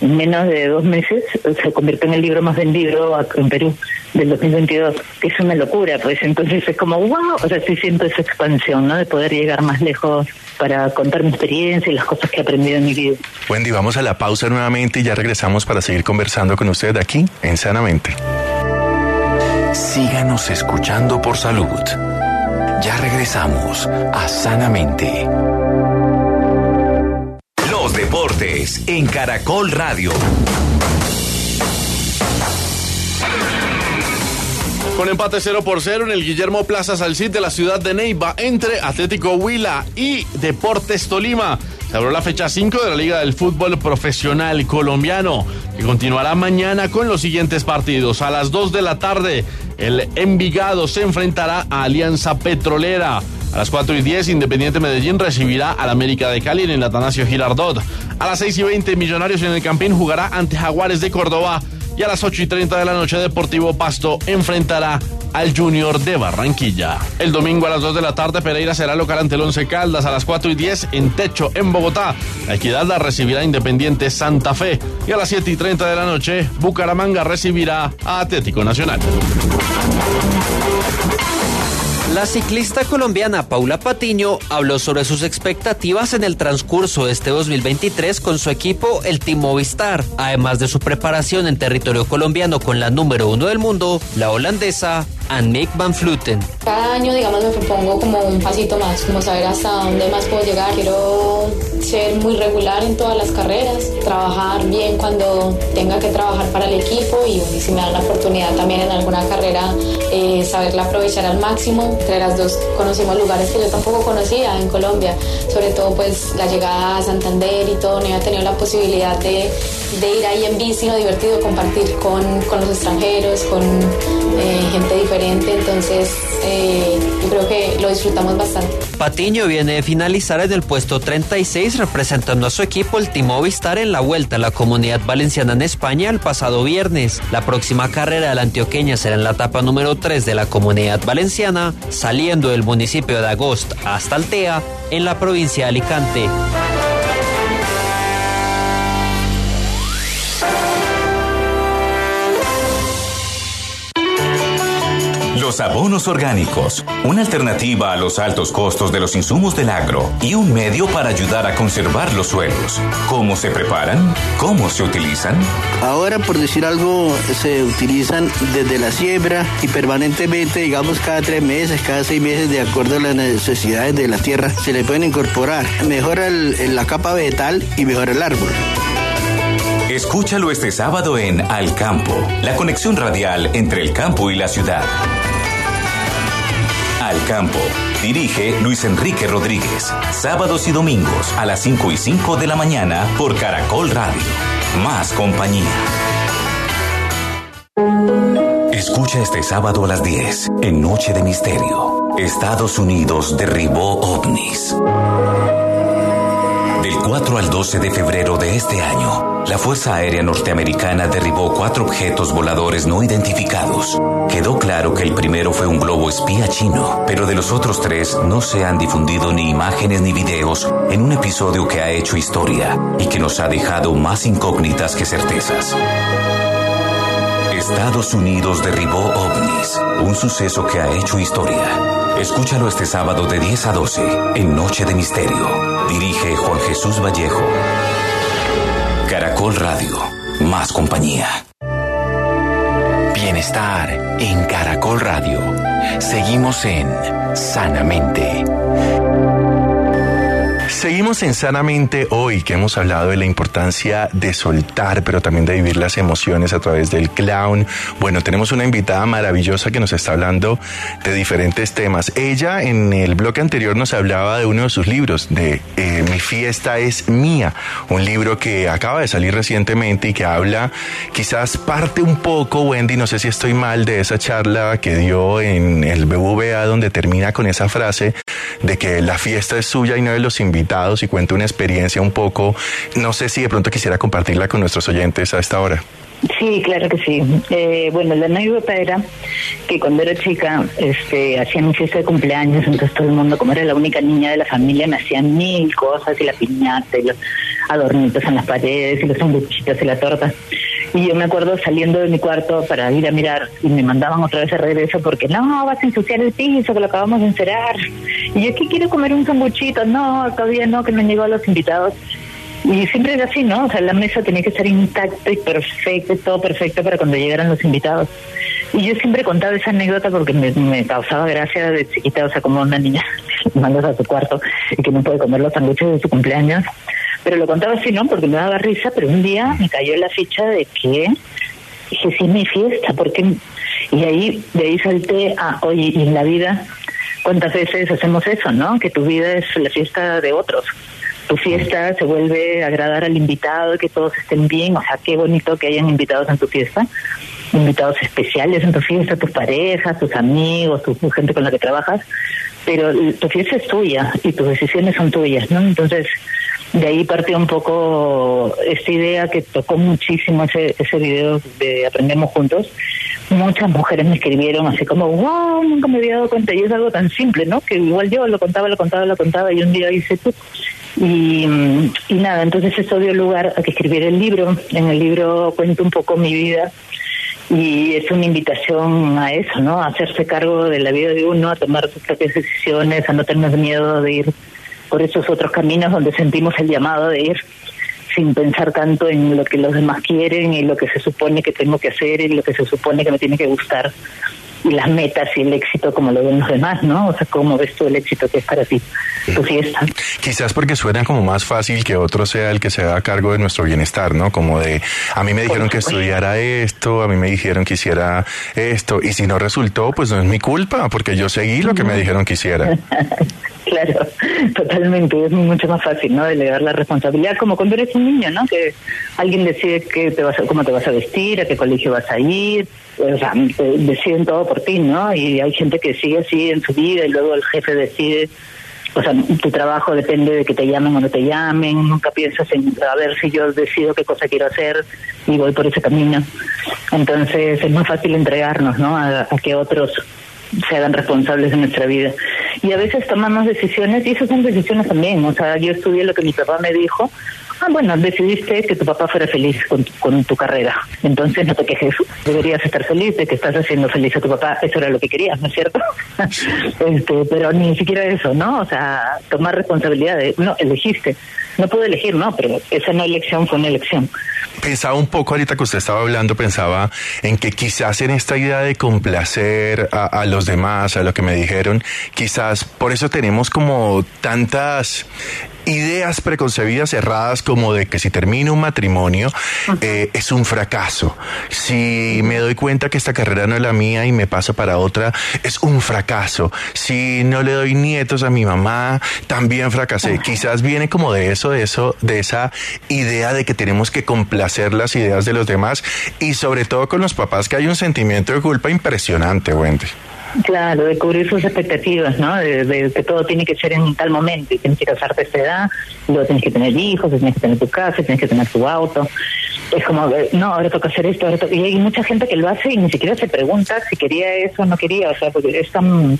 Speaker 22: en menos de dos meses, se convirtió en el libro más vendido en Perú del 2022, que es una locura, pues entonces es como, wow, o sea, sí siento esa expansión, ¿no? De poder llegar más lejos para contar mi experiencia y las cosas que he aprendido en mi vida.
Speaker 21: Wendy, vamos a la pausa nuevamente y ya regresamos para seguir conversando con usted aquí en Sanamente.
Speaker 9: Síganos escuchando por salud. Ya regresamos a Sanamente. Los deportes en Caracol Radio.
Speaker 4: Con empate 0 por 0 en el Guillermo Plaza Salcid de la ciudad de Neiva entre Atlético Huila y Deportes Tolima. Se abrió la fecha 5 de la Liga del Fútbol Profesional Colombiano, que continuará mañana con los siguientes partidos. A las 2 de la tarde, el Envigado se enfrentará a Alianza Petrolera. A las 4 y 10, Independiente Medellín recibirá al América de Cali en el Atanasio Girardot. A las 6 y 20, Millonarios en el Campín jugará ante Jaguares de Córdoba. Y a las 8 y 30 de la noche, Deportivo Pasto enfrentará al Junior de Barranquilla. El domingo a las 2 de la tarde, Pereira será local ante el Once Caldas. A las 4 y 10, en Techo, en Bogotá. La Equidad la recibirá Independiente Santa Fe. Y a las 7 y 30 de la noche, Bucaramanga recibirá a Atlético Nacional.
Speaker 29: La ciclista colombiana Paula Patiño habló sobre sus expectativas en el transcurso de este 2023 con su equipo, el Team Movistar. Además de su preparación en territorio colombiano con la número uno del mundo, la holandesa Annemiek van Vleuten.
Speaker 30: Cada año, digamos, me propongo como un pasito más, como saber hasta dónde más puedo llegar. Quiero ser muy regular en todas las carreras, trabajar bien cuando tenga que trabajar para el equipo y bueno, si me dan la oportunidad también en alguna carrera, eh, saberla aprovechar al máximo. Entre las dos conocimos lugares que yo tampoco conocía en Colombia, sobre todo pues la llegada a Santander y todo, no había tenido la posibilidad de, de ir ahí en bici, no divertido, compartir con, con los extranjeros, con eh, gente entonces eh, creo que lo disfrutamos bastante.
Speaker 29: Patiño viene de finalizar en el puesto 36 representando a su equipo el Team Movistar en la vuelta a la comunidad valenciana en España el pasado viernes. La próxima carrera de la antioqueña será en la etapa número 3 de la comunidad valenciana, saliendo del municipio de Agost hasta Altea, en la provincia de Alicante.
Speaker 9: Los abonos orgánicos, una alternativa a los altos costos de los insumos del agro y un medio para ayudar a conservar los suelos. ¿Cómo se preparan? ¿Cómo se utilizan?
Speaker 19: Ahora, por decir algo, se utilizan desde la siembra y permanentemente, digamos, cada tres meses, cada seis meses, de acuerdo a las necesidades de la tierra, se le pueden incorporar. Mejora el- la capa vegetal y mejora el árbol.
Speaker 9: Escúchalo este sábado en Al Campo, la conexión radial entre el campo y la ciudad. Al Campo. Dirige Luis Enrique Rodríguez. Sábados y domingos a las 5 y 5 de la mañana por Caracol Radio. Más compañía. Escucha este sábado a las 10 en Noche de Misterio. Estados Unidos derribó ovnis. Del 4 al 12 de febrero de este año, la Fuerza Aérea Norteamericana derribó cuatro objetos voladores no identificados. Quedó claro que el primero fue un globo espía chino, pero de los otros tres no se han difundido ni imágenes ni videos en un episodio que ha hecho historia y que nos ha dejado más incógnitas que certezas. Estados Unidos derribó ovnis, un suceso que ha hecho historia. Escúchalo este sábado de 10 a 12 en Noche de Misterio. Dirige Juan Jesús Vallejo. Caracol Radio, más compañía.
Speaker 31: Bienestar en Caracol Radio. Seguimos en Sanamente. Seguimos en Sanamente hoy que hemos hablado de la importancia de soltar, pero también de vivir las emociones a través del clown. Bueno, tenemos una invitada maravillosa que nos está hablando de diferentes temas. Ella en el bloque anterior nos hablaba de uno de sus libros, de eh, Mi fiesta es mía, un libro que acaba de salir recientemente y que habla, quizás parte un poco, Wendy, no sé si estoy mal, de esa charla que dio en el BBVA donde termina con esa frase de que la fiesta es suya y no de los invitados y cuenta una experiencia un poco, no sé si de pronto quisiera compartirla con nuestros oyentes a esta hora.
Speaker 22: Sí, claro que sí. Eh, bueno, la anécdota era que cuando era chica este, hacía mi fiesta de cumpleaños, entonces todo el mundo, como era la única niña de la familia, me hacían mil cosas y la piñata y los adornitos en las paredes y los sanduchitos y la torta. Y yo me acuerdo saliendo de mi cuarto para ir a mirar y me mandaban otra vez de regreso porque no, vas a ensuciar el piso que lo acabamos de encerar. Y yo, ¿qué quiero comer un sanduchito? No, todavía no, que no han llegado los invitados. Y siempre era así, ¿no? O sea, la mesa tenía que estar intacta y perfecta, todo perfecto para cuando llegaran los invitados. Y yo siempre contaba esa anécdota porque me, me causaba gracia de chiquita, o sea, como una niña que mandas a su cuarto y que no puede comer los sándwiches de su cumpleaños. Pero lo contaba así, ¿no? Porque me daba risa, pero un día me cayó la ficha de que dije, sí, mi fiesta, porque Y ahí, de ahí salté a, oye, y en la vida, ¿cuántas veces hacemos eso, no? Que tu vida es la fiesta de otros. Tu fiesta se vuelve a agradar al invitado, que todos estén bien, o sea, qué bonito que hayan invitados en tu fiesta, invitados especiales en tu fiesta, tus parejas, tus amigos, tu gente con la que trabajas, pero tu fiesta es tuya y tus decisiones son tuyas, ¿no? Entonces, de ahí partió un poco esta idea que tocó muchísimo ese, ese video de Aprendemos Juntos. Muchas mujeres me escribieron así como, wow, nunca me había dado cuenta. Y es algo tan simple, ¿no? Que igual yo lo contaba, lo contaba, lo contaba y un día hice tú. Y, y nada, entonces eso dio lugar a que escribiera el libro. En el libro cuento un poco mi vida y es una invitación a eso, ¿no? A hacerse cargo de la vida de uno, a tomar sus propias decisiones, a no tener miedo de ir por esos otros caminos donde sentimos el llamado de ir sin pensar tanto en lo que los demás quieren y lo que se supone que tengo que hacer y lo que se supone que me tiene que gustar y las metas y el éxito como lo ven los demás, ¿no? O sea, ¿cómo ves tú el éxito que es para ti, tu fiesta?
Speaker 21: Quizás porque suena como más fácil que otro sea el que se haga cargo de nuestro bienestar, ¿no? Como de, a mí me dijeron que estudiara esto, a mí me dijeron que hiciera esto, y si no resultó, pues no es mi culpa, porque yo seguí lo que me dijeron que hiciera.
Speaker 22: Claro, totalmente. Es mucho más fácil, ¿no? Delegar la responsabilidad, como cuando eres un niño, ¿no? Que alguien decide que te vas a, cómo te vas a vestir, a qué colegio vas a ir, o sea, deciden todo por ti, ¿no? Y hay gente que sigue así en su vida y luego el jefe decide, o sea, tu trabajo depende de que te llamen o no te llamen, nunca piensas en a ver si yo decido qué cosa quiero hacer y voy por ese camino. Entonces es muy fácil entregarnos, ¿no? A, a que otros se hagan responsables de nuestra vida. Y a veces tomamos decisiones, y esas son decisiones también. O sea, yo estudié lo que mi papá me dijo. Ah, bueno, decidiste que tu papá fuera feliz con, con tu carrera. Entonces no te quejes. Deberías estar feliz de que estás haciendo feliz a tu papá. Eso era lo que querías, ¿no es cierto? este, pero ni siquiera eso, ¿no? O sea, tomar responsabilidad de, no, elegiste. No puedo elegir, no, pero esa no elección fue una elección
Speaker 21: pensaba un poco ahorita que usted estaba hablando, pensaba en que quizás en esta idea de complacer a, a, los demás, a lo que me dijeron, quizás por eso tenemos como tantas ideas preconcebidas erradas como de que si termino un matrimonio eh, es un fracaso. Si me doy cuenta que esta carrera no es la mía y me paso para otra, es un fracaso. Si no le doy nietos a mi mamá, también fracasé. Quizás viene como de eso, de eso, de esa idea de que tenemos que complacer las ideas de los demás y sobre todo con los papás que hay un sentimiento de culpa impresionante, Wendy.
Speaker 22: Claro, de cubrir sus expectativas, ¿no? De, de, que todo tiene que ser en tal momento y tienes que casarte a esta edad, luego tienes que tener hijos, tienes que tener tu casa, tienes que tener tu auto. Es como, no, ahora toca hacer esto, ahora toca... y hay mucha gente que lo hace y ni siquiera se pregunta si quería eso o no quería, o sea, porque es tan,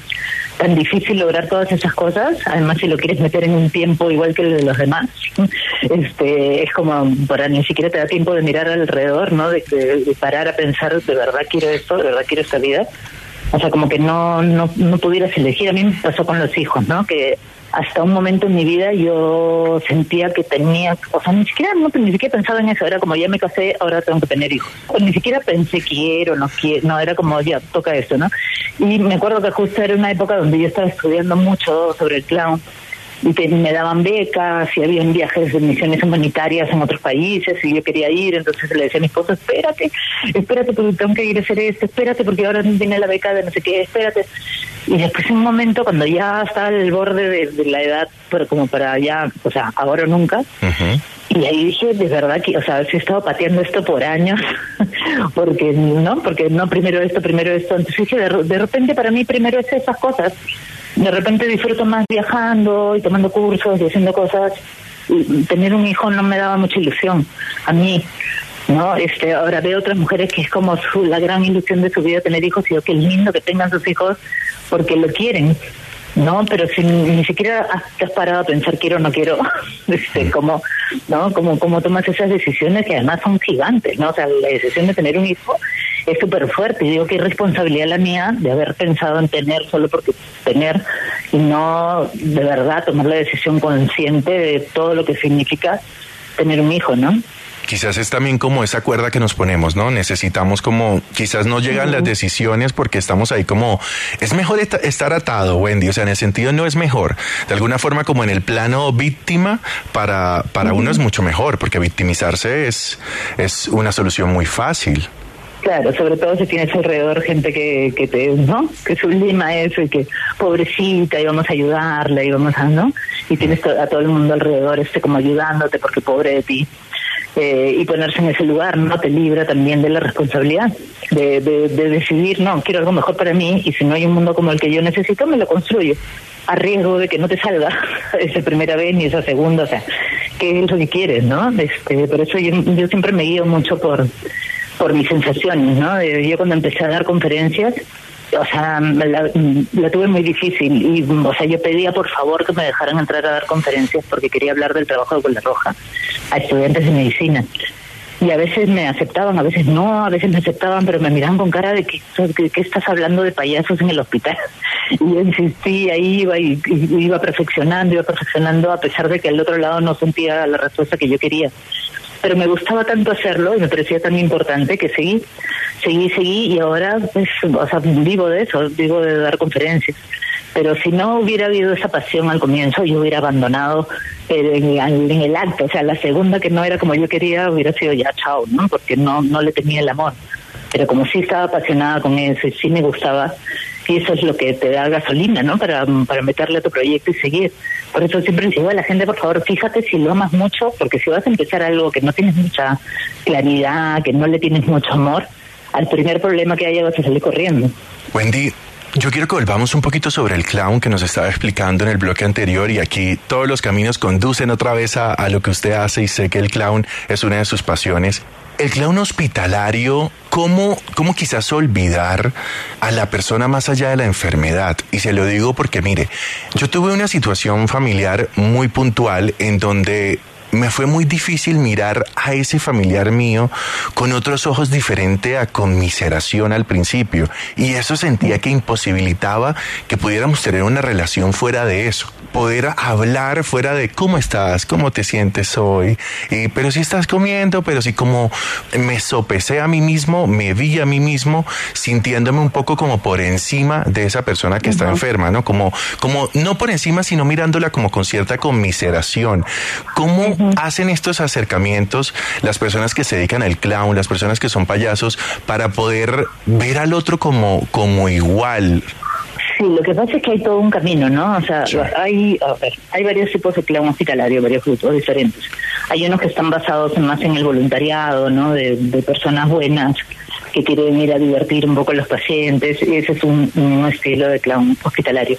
Speaker 22: tan difícil lograr todas esas cosas, además si lo quieres meter en un tiempo igual que el de los demás, este es como, para ni siquiera te da tiempo de mirar alrededor, ¿no? De, de, de parar a pensar, de verdad quiero esto, de verdad quiero esta vida o sea, como que no, no, no pudieras elegir. A mí me pasó con los hijos, ¿no? Que hasta un momento en mi vida yo sentía que tenía, o sea, ni siquiera, no, ni siquiera pensaba en eso, era como ya me casé, ahora tengo que tener hijos. O ni siquiera pensé quiero, no quiero, no, era como ya toca esto, ¿no? Y me acuerdo que justo era una época donde yo estaba estudiando mucho sobre el clown me daban becas y había viajes de misiones humanitarias en otros países y yo quería ir, entonces le decía a mi esposo, espérate, espérate porque tengo que ir a hacer esto, espérate porque ahora viene la beca de no sé qué, espérate. Y después en un momento cuando ya estaba al borde de, de la edad, pero como para ya, o sea, ahora o nunca. Y ahí dije, de verdad que, o sea, si he estado pateando esto por años, porque no, porque no primero esto, primero esto. Entonces dije, de, de repente para mí primero es esas cosas de repente disfruto más viajando y tomando cursos y haciendo cosas. Y tener un hijo no me daba mucha ilusión a mí. No, este, ahora veo otras mujeres que es como su, la gran ilusión de su vida tener hijos y yo qué lindo que tengan sus hijos porque lo quieren. No, pero si ni siquiera has parado a pensar quiero o no quiero, este, como, no, como, como tomas esas decisiones que además son gigantes, ¿no? O sea, la decisión de tener un hijo es súper fuerte. Y digo que responsabilidad la mía de haber pensado en tener solo porque tener y no de verdad tomar la decisión consciente de todo lo que significa tener un hijo, ¿no?
Speaker 21: Quizás es también como esa cuerda que nos ponemos, ¿no? Necesitamos como, quizás no llegan las decisiones porque estamos ahí como, es mejor estar atado, Wendy, o sea, en el sentido no es mejor, de alguna forma como en el plano víctima, para, para uh -huh. uno es mucho mejor, porque victimizarse es, es una solución muy fácil.
Speaker 22: Claro, sobre todo si tienes alrededor gente que, que te, ¿no? Que sublima eso y que pobrecita y vamos a ayudarla y vamos a, ¿no? Y tienes a todo el mundo alrededor este como ayudándote porque pobre de ti. Eh, y ponerse en ese lugar no te libra también de la responsabilidad de, de, de decidir, no, quiero algo mejor para mí y si no hay un mundo como el que yo necesito, me lo construyo a riesgo de que no te salga esa primera vez ni esa segunda, o sea, qué es lo que quieres, ¿no? Este, por eso yo, yo siempre me guío mucho por por mis sensaciones, ¿no? De- Yo cuando empecé a dar conferencias, o sea, la, la tuve muy difícil y, o sea, yo pedía por favor que me dejaran entrar a dar conferencias porque quería hablar del trabajo de Bola Roja a estudiantes de medicina. Y a veces me aceptaban, a veces no, a veces me aceptaban, pero me miraban con cara de que, que, estás hablando de payasos en el hospital. Y yo insistí, ahí iba y iba perfeccionando, iba perfeccionando, a pesar de que al otro lado no sentía la respuesta que yo quería pero me gustaba tanto hacerlo y me parecía tan importante que seguí, seguí, seguí y ahora pues, o sea, vivo de eso, vivo de dar conferencias. Pero si no hubiera habido esa pasión al comienzo, yo hubiera abandonado en el acto. O sea, la segunda que no era como yo quería hubiera sido ya chao, ¿no? Porque no, no le tenía el amor. Pero como sí estaba apasionada con eso y sí me gustaba, y eso es lo que te da gasolina, ¿no? Para, para meterle a tu proyecto y seguir. Por eso siempre les digo a la gente, por favor, fíjate si lo amas mucho, porque si vas a empezar algo que no tienes mucha claridad, que no le tienes mucho amor, al primer problema que haya vas a salir corriendo.
Speaker 21: Wendy, yo quiero que volvamos un poquito sobre el clown que nos estaba explicando en el bloque anterior y aquí todos los caminos conducen otra vez a, a lo que usted hace y sé que el clown es una de sus pasiones. El clown hospitalario, ¿cómo, ¿cómo quizás olvidar a la persona más allá de la enfermedad? Y se lo digo porque, mire, yo tuve una situación familiar muy puntual en donde me fue muy difícil mirar a ese familiar mío con otros ojos diferente a conmiseración al principio. Y eso sentía que imposibilitaba que pudiéramos tener una relación fuera de eso. Poder hablar fuera de cómo estás, cómo te sientes hoy, y, pero si estás comiendo, pero si como me sopesé a mí mismo, me vi a mí mismo sintiéndome un poco como por encima de esa persona que está enferma, ¿no? Como, como no por encima, sino mirándola como con cierta conmiseración. ¿Cómo hacen estos acercamientos las personas que se dedican al clown, las personas que son payasos, para poder ver al otro como, como igual?
Speaker 22: Sí, lo que pasa es que hay todo un camino, ¿no? O sea, hay, a ver, hay varios tipos de clown hospitalario, varios grupos diferentes. Hay unos que están basados más en el voluntariado, ¿no? De, de personas buenas que quieren ir a divertir un poco a los pacientes. Y ese es un, un estilo de clown hospitalario.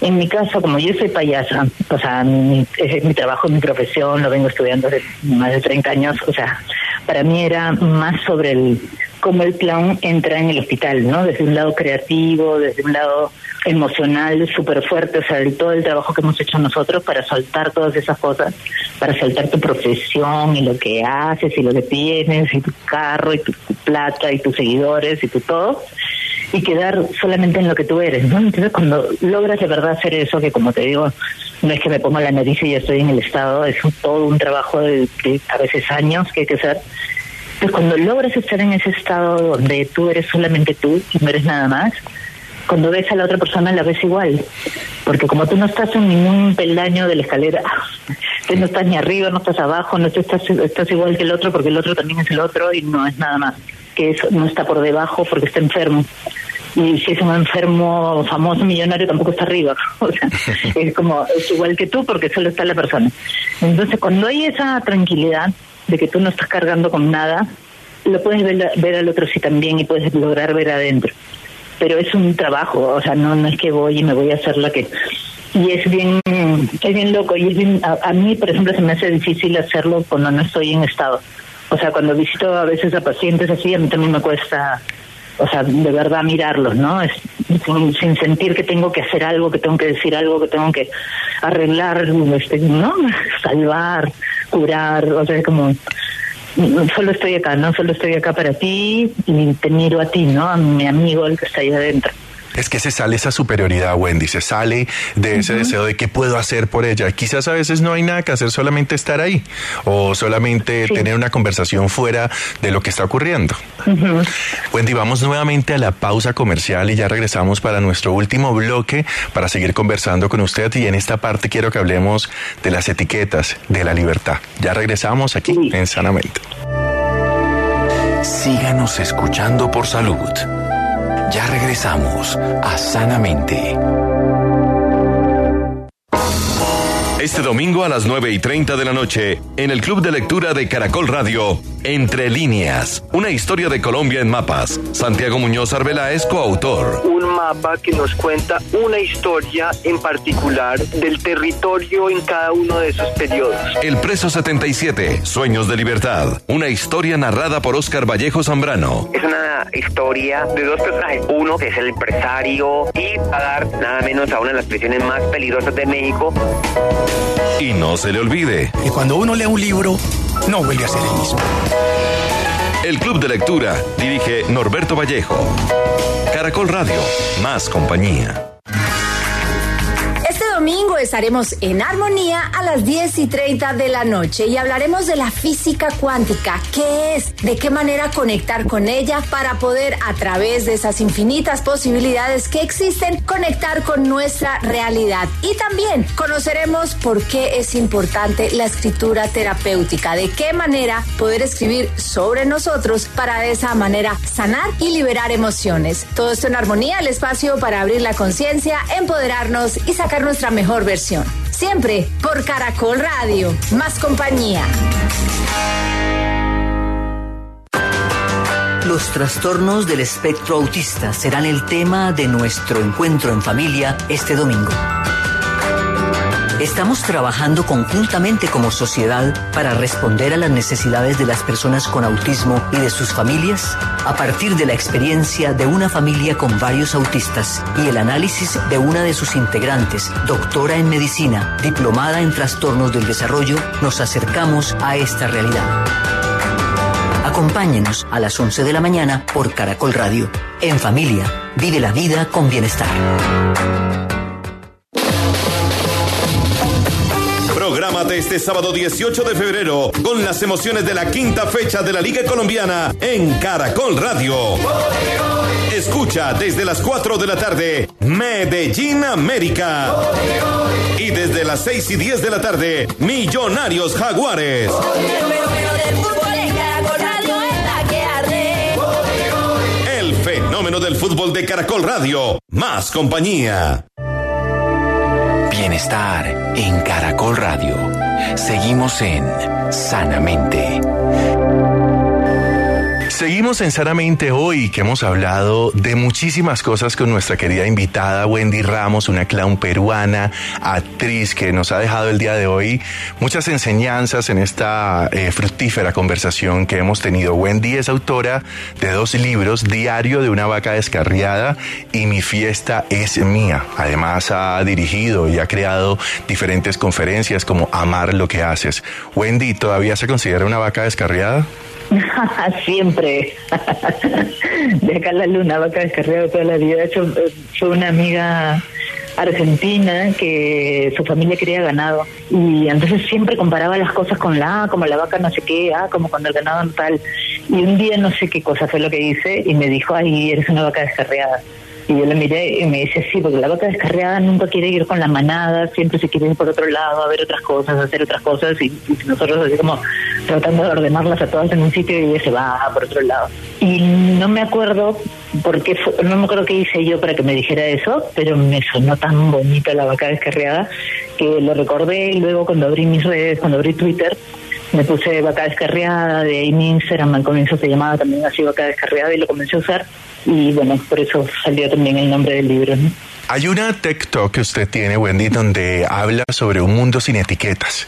Speaker 22: En mi caso, como yo soy payasa, o sea, mi, es mi trabajo, mi profesión, lo vengo estudiando desde más de 30 años, o sea, para mí era más sobre el cómo el clown entra en el hospital, ¿no? Desde un lado creativo, desde un lado emocional súper fuerte, o sea, todo el trabajo que hemos hecho nosotros para soltar todas esas cosas, para soltar tu profesión y lo que haces y lo que tienes y tu carro y tu, plata y tus seguidores y tu todo y quedar solamente en lo que tú eres, ¿no? Entonces cuando logras de verdad hacer eso, que como te digo, no es que me ponga la nariz y ya estoy en el estado, es un- todo un trabajo de, a veces años que hay que hacer. Entonces cuando logras estar en ese estado donde tú eres solamente tú y no eres nada más, cuando ves a la otra persona la ves igual, porque como tú no estás en ningún peldaño de la escalera, tú no estás ni arriba, no estás abajo, no tú estás, estás igual que el otro porque el otro también es el otro y no es nada más, que eso no está por debajo porque está enfermo. Y si es un enfermo famoso, millonario, tampoco está arriba. O sea, es como, es igual que tú porque solo está la persona. Entonces, cuando hay esa tranquilidad de que tú no estás cargando con nada, lo puedes ver, ver al otro sí también y puedes lograr ver adentro pero es un trabajo, o sea, no, no es que voy y me voy a hacer la que... Y es bien, es bien loco, y es bien, a, a mí, por ejemplo, se me hace difícil hacerlo cuando no estoy en estado. O sea, cuando visito a veces a pacientes así, a mí también me cuesta, o sea, de verdad mirarlos, ¿no? Es, sin, sin sentir que tengo que hacer algo, que tengo que decir algo, que tengo que arreglar, este, ¿no? Salvar, curar, o sea, como solo estoy acá, ¿no? Solo estoy acá para ti y te miro a ti, ¿no? A mi amigo, el que está ahí adentro.
Speaker 21: Es que se sale esa superioridad, Wendy, se sale de ese deseo de qué puedo hacer por ella. Quizás a veces no hay nada que hacer, solamente estar ahí o solamente tener una conversación fuera de lo que está ocurriendo. Wendy, vamos nuevamente a la pausa comercial y ya regresamos para nuestro último bloque para seguir conversando con usted y en esta parte quiero que hablemos de las etiquetas de la libertad. Ya regresamos aquí en Sanamente.
Speaker 20: síganos escuchando por salud. Ya regresamos a Sanamente.
Speaker 23: Este domingo a las 9 y 30 de la noche, en el Club de Lectura de Caracol Radio, Entre Líneas, una historia de Colombia en mapas. Santiago Muñoz Arbela es coautor.
Speaker 32: Un mapa que nos cuenta una historia en particular del territorio en cada uno de esos periodos.
Speaker 23: El Preso 77, Sueños de Libertad, una historia narrada por Óscar Vallejo Zambrano.
Speaker 33: Es una historia de dos personajes. Uno que es el empresario y dar nada menos a una de las prisiones más peligrosas de México.
Speaker 23: Y no se le olvide.
Speaker 34: Que cuando uno lee un libro, no vuelve a ser el mismo.
Speaker 23: El Club de Lectura dirige Norberto Vallejo. Caracol Radio, más compañía.
Speaker 35: Domingo estaremos en Armonía a las 10 y 30 de la noche y hablaremos de la física cuántica. ¿Qué es? ¿De qué manera conectar con ella para poder a través de esas infinitas posibilidades que existen conectar con nuestra realidad? Y también conoceremos por qué es importante la escritura terapéutica, de qué manera poder escribir sobre nosotros para de esa manera sanar y liberar emociones. Todo esto en Armonía, el espacio para abrir la conciencia, empoderarnos y sacar nuestra mejor versión. Siempre por Caracol Radio. Más compañía.
Speaker 36: Los trastornos del espectro autista serán el tema de nuestro encuentro en familia este domingo. Estamos trabajando conjuntamente como sociedad para responder a las necesidades de las personas con autismo y de sus familias a partir de la experiencia de una familia con varios autistas y el análisis de una de sus integrantes, doctora en medicina, diplomada en trastornos del desarrollo, nos acercamos a esta realidad. Acompáñenos a las 11 de la mañana por Caracol Radio. En familia, vive la vida con bienestar.
Speaker 23: Prográmate este sábado 18 de febrero con las emociones de la quinta fecha de la Liga Colombiana en Caracol Radio. Escucha desde las 4 de la tarde Medellín América. Y desde las 6 y 10 de la tarde Millonarios Jaguares. El fenómeno del fútbol de Caracol Radio. Más compañía.
Speaker 20: Bienestar en Caracol Radio. Seguimos en Sanamente.
Speaker 21: Seguimos en Sanamente hoy que hemos hablado de muchísimas cosas con nuestra querida invitada Wendy Ramos, una clown peruana, actriz que nos ha dejado el día de hoy muchas enseñanzas en esta eh, fructífera conversación que hemos tenido. Wendy es autora de dos libros, Diario de una vaca descarriada y Mi fiesta es mía. Además ha dirigido y ha creado diferentes conferencias como Amar lo que haces. Wendy, ¿todavía se considera una vaca descarriada?
Speaker 22: Siempre. De acá la luna, vaca descarriada toda la vida. De hecho, fue una amiga argentina que su familia quería ganado y entonces siempre comparaba las cosas con la A, como la vaca no sé qué, ah, como cuando el ganado tal. Y un día no sé qué cosa fue lo que hice y me dijo, ay, eres una vaca descarriada. Y yo le miré y me dice, sí, porque la vaca descarriada nunca quiere ir con la manada, siempre se quiere ir por otro lado, a ver otras cosas, a hacer otras cosas, y, nosotros así como tratando de ordenarlas a todas en un sitio y ella se va por otro lado. Y no me acuerdo por qué fue- no me acuerdo qué hice yo para que me dijera eso, pero me sonó tan bonita la vaca descarriada que lo recordé. Y luego cuando abrí mis redes, cuando abrí Twitter, me puse vaca descarriada, de ahí mi Instagram al comienzo se llamaba también así vaca descarriada y lo comencé a usar y bueno, por eso salió también el nombre del libro. ¿no?
Speaker 21: Hay una TikTok que usted tiene, Wendy, donde habla sobre un mundo sin etiquetas,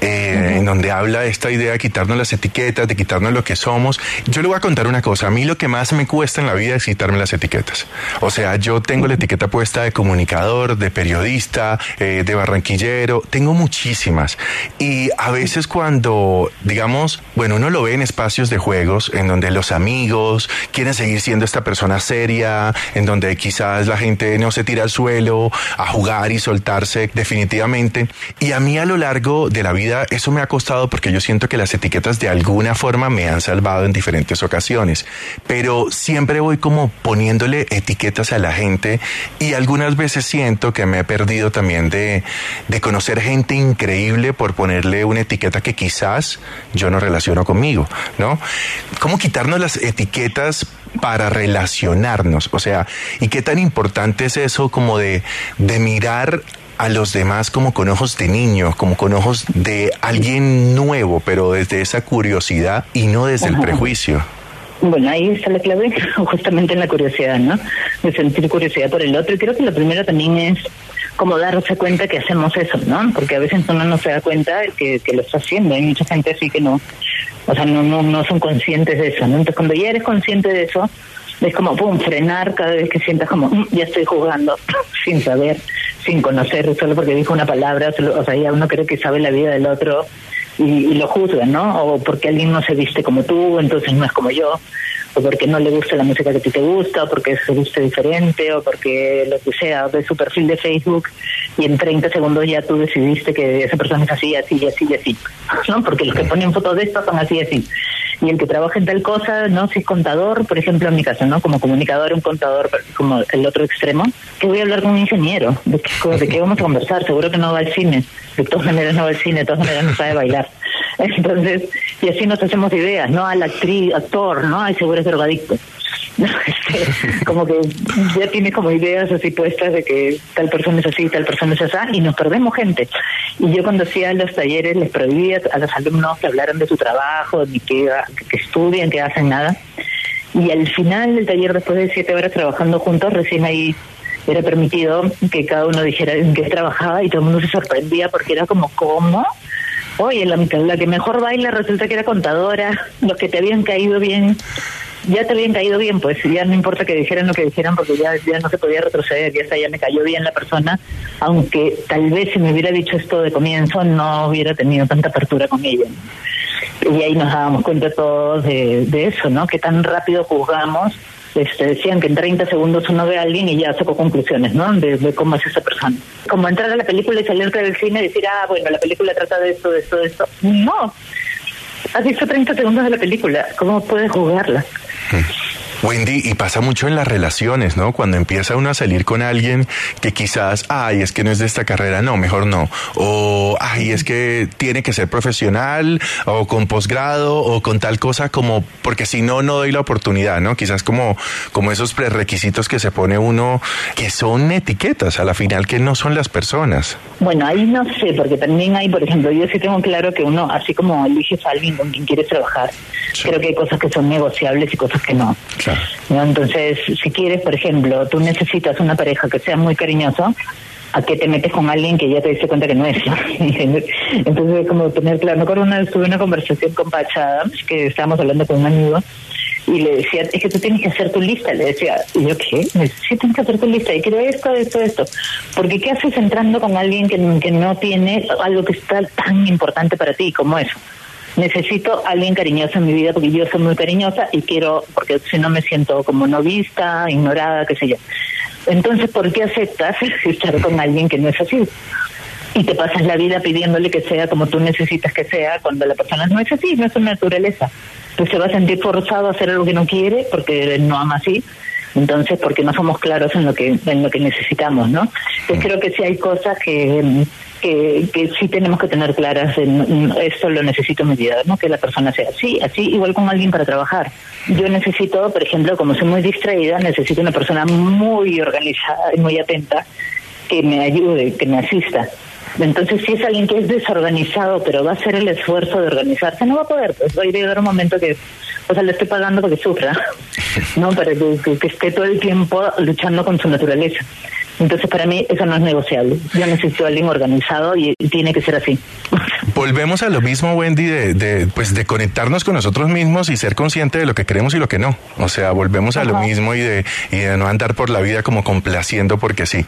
Speaker 21: eh, en donde habla esta idea de quitarnos las etiquetas, de quitarnos lo que somos. Yo le voy a contar una cosa, a mí lo que más me cuesta en la vida es quitarme las etiquetas. O sea, yo tengo la etiqueta puesta de comunicador, de periodista, eh, de barranquillero, tengo muchísimas. Y a veces cuando, digamos, bueno, uno lo ve en espacios de juegos, en donde los amigos quieren seguir siendo esta persona seria, en donde quizás la gente no se tira al suelo, a jugar y soltarse definitivamente. Y a mí a lo largo de la vida eso me ha costado porque yo siento que las etiquetas de alguna forma me han salvado en diferentes ocasiones. Pero siempre voy como poniéndole etiquetas a la gente y algunas veces siento que me he perdido también de, de conocer gente increíble por ponerle una etiqueta que quizás yo no relaciono conmigo, ¿no? ¿Cómo quitarnos las etiquetas para relacionarnos? O sea, ¿y qué tan importante es eso como de, de mirar a los demás como con ojos de niño, como con ojos de alguien nuevo, pero desde esa curiosidad y no desde el prejuicio?
Speaker 22: Bueno, ahí está la clave, justamente en la curiosidad, ¿no? De sentir curiosidad por el otro. Y creo que lo primero también es como darse cuenta que hacemos eso, ¿no? Porque a veces uno no se da cuenta que, que lo está haciendo. Hay mucha gente así que no, o sea, no, no, no son conscientes de eso, ¿no? Entonces, cuando ya eres consciente de eso, es como, pum, frenar cada vez que sientas como, "Mm, ya estoy jugando, sin saber, sin conocer, solo porque dijo una palabra, solo- o sea, ya uno cree que sabe la vida del otro y, y lo juzga, ¿no? O porque alguien no se viste como tú, entonces no es como yo, o porque no le gusta la música que a ti te gusta, o porque se viste diferente, o porque lo que sea, de su perfil de Facebook, y en 30 segundos ya tú decidiste que esa persona es así, así, así, así, ¿no? Porque los que ponen fotos de esto son así, y así. Y el que trabaja en tal cosa, ¿no? Si es contador, por ejemplo, en mi caso, ¿no? Como comunicador, un contador, como el otro extremo, que voy a hablar con un ingeniero, ¿de qué, de qué vamos a conversar? Seguro que no va al cine, de todas maneras no va al cine, de todas maneras no sabe bailar. Entonces, y así nos hacemos ideas, ¿no? Al actriz, actor, ¿no? Ay, seguro es drogadicto. Este, como que ya tiene como ideas así puestas de que tal persona es así, tal persona es así, y nos perdemos gente. Y yo cuando hacía los talleres les prohibía a los alumnos que hablaran de su trabajo, ni que, que estudien, que hacen nada. Y al final del taller, después de siete horas trabajando juntos, recién ahí era permitido que cada uno dijera en qué trabajaba y todo el mundo se sorprendía porque era como, ¿cómo? Oye, la, la que mejor baila resulta que era contadora, los que te habían caído bien, ya te habían caído bien, pues ya no importa que dijeran lo que dijeran porque ya, ya no se podía retroceder, ya, está, ya me cayó bien la persona, aunque tal vez si me hubiera dicho esto de comienzo no hubiera tenido tanta apertura con ella. Y ahí nos dábamos cuenta todos de, de eso, ¿no? Que tan rápido juzgamos. Este, decían que en 30 segundos uno ve a alguien y ya sacó conclusiones, ¿no? De, cómo es esa persona. Como entrar a la película y salirte del cine y decir, ah, bueno, la película trata de esto, de esto, de esto. No. Has visto 30 segundos de la película. ¿Cómo puedes jugarla?
Speaker 21: Wendy, y pasa mucho en las relaciones, ¿no? Cuando empieza uno a salir con alguien que quizás, ay, es que no es de esta carrera, no, mejor no. O, ay, es que tiene que ser profesional, o con posgrado, o con tal cosa como, porque si no, no doy la oportunidad, ¿no? Quizás como, como esos prerequisitos que se pone uno, que son etiquetas, a la final que no son las personas.
Speaker 22: Bueno, ahí no sé, porque también hay, por ejemplo, yo sí tengo claro que uno, así como eliges a alguien con quien quieres trabajar, creo que hay cosas que son negociables y cosas que no. ¿No? Entonces, si quieres, por ejemplo, tú necesitas una pareja que sea muy cariñoso, ¿a qué te metes con alguien que ya te diste cuenta que no es? Entonces, como tener claro, me acuerdo una vez tuve una conversación con Pacha Adams, que estábamos hablando con un amigo, y le decía, es que tú tienes que hacer tu lista. Le decía, y yo, ¿qué? Sí, tienes que hacer tu lista. Y quiero esto, esto, esto. Porque ¿qué haces entrando con alguien que, que no tiene algo que está tan importante para ti como eso? Necesito alguien cariñoso en mi vida porque yo soy muy cariñosa y quiero, porque si no me siento como no vista, ignorada, qué sé yo. Entonces, ¿por qué aceptas estar con alguien que no es así? Y te pasas la vida pidiéndole que sea como tú necesitas que sea cuando la persona no es así, no es su naturaleza. Pues se va a sentir forzado a hacer algo que no quiere porque no ama así. Entonces, porque no somos claros en lo que en lo que necesitamos, ¿no? Entonces creo que sí hay cosas que que, que sí tenemos que tener claras en esto lo necesito vida, ¿no? Que la persona sea así, así igual con alguien para trabajar. Yo necesito, por ejemplo, como soy muy distraída, necesito una persona muy organizada y muy atenta que me ayude, que me asista. Entonces, si es alguien que es desorganizado, pero va a hacer el esfuerzo de organizarse, no va a poder. Pues va a llegar un momento que, o sea, le estoy pagando para que sufra, ¿no? Para que, que, que esté todo el tiempo luchando con su naturaleza. Entonces, para mí, eso no es negociable. Yo necesito a alguien organizado y, y tiene que ser así.
Speaker 21: Volvemos a lo mismo, Wendy, de, de, pues, de conectarnos con nosotros mismos y ser consciente de lo que queremos y lo que no. O sea, volvemos a lo mismo y de, y de no andar por la vida como complaciendo porque sí.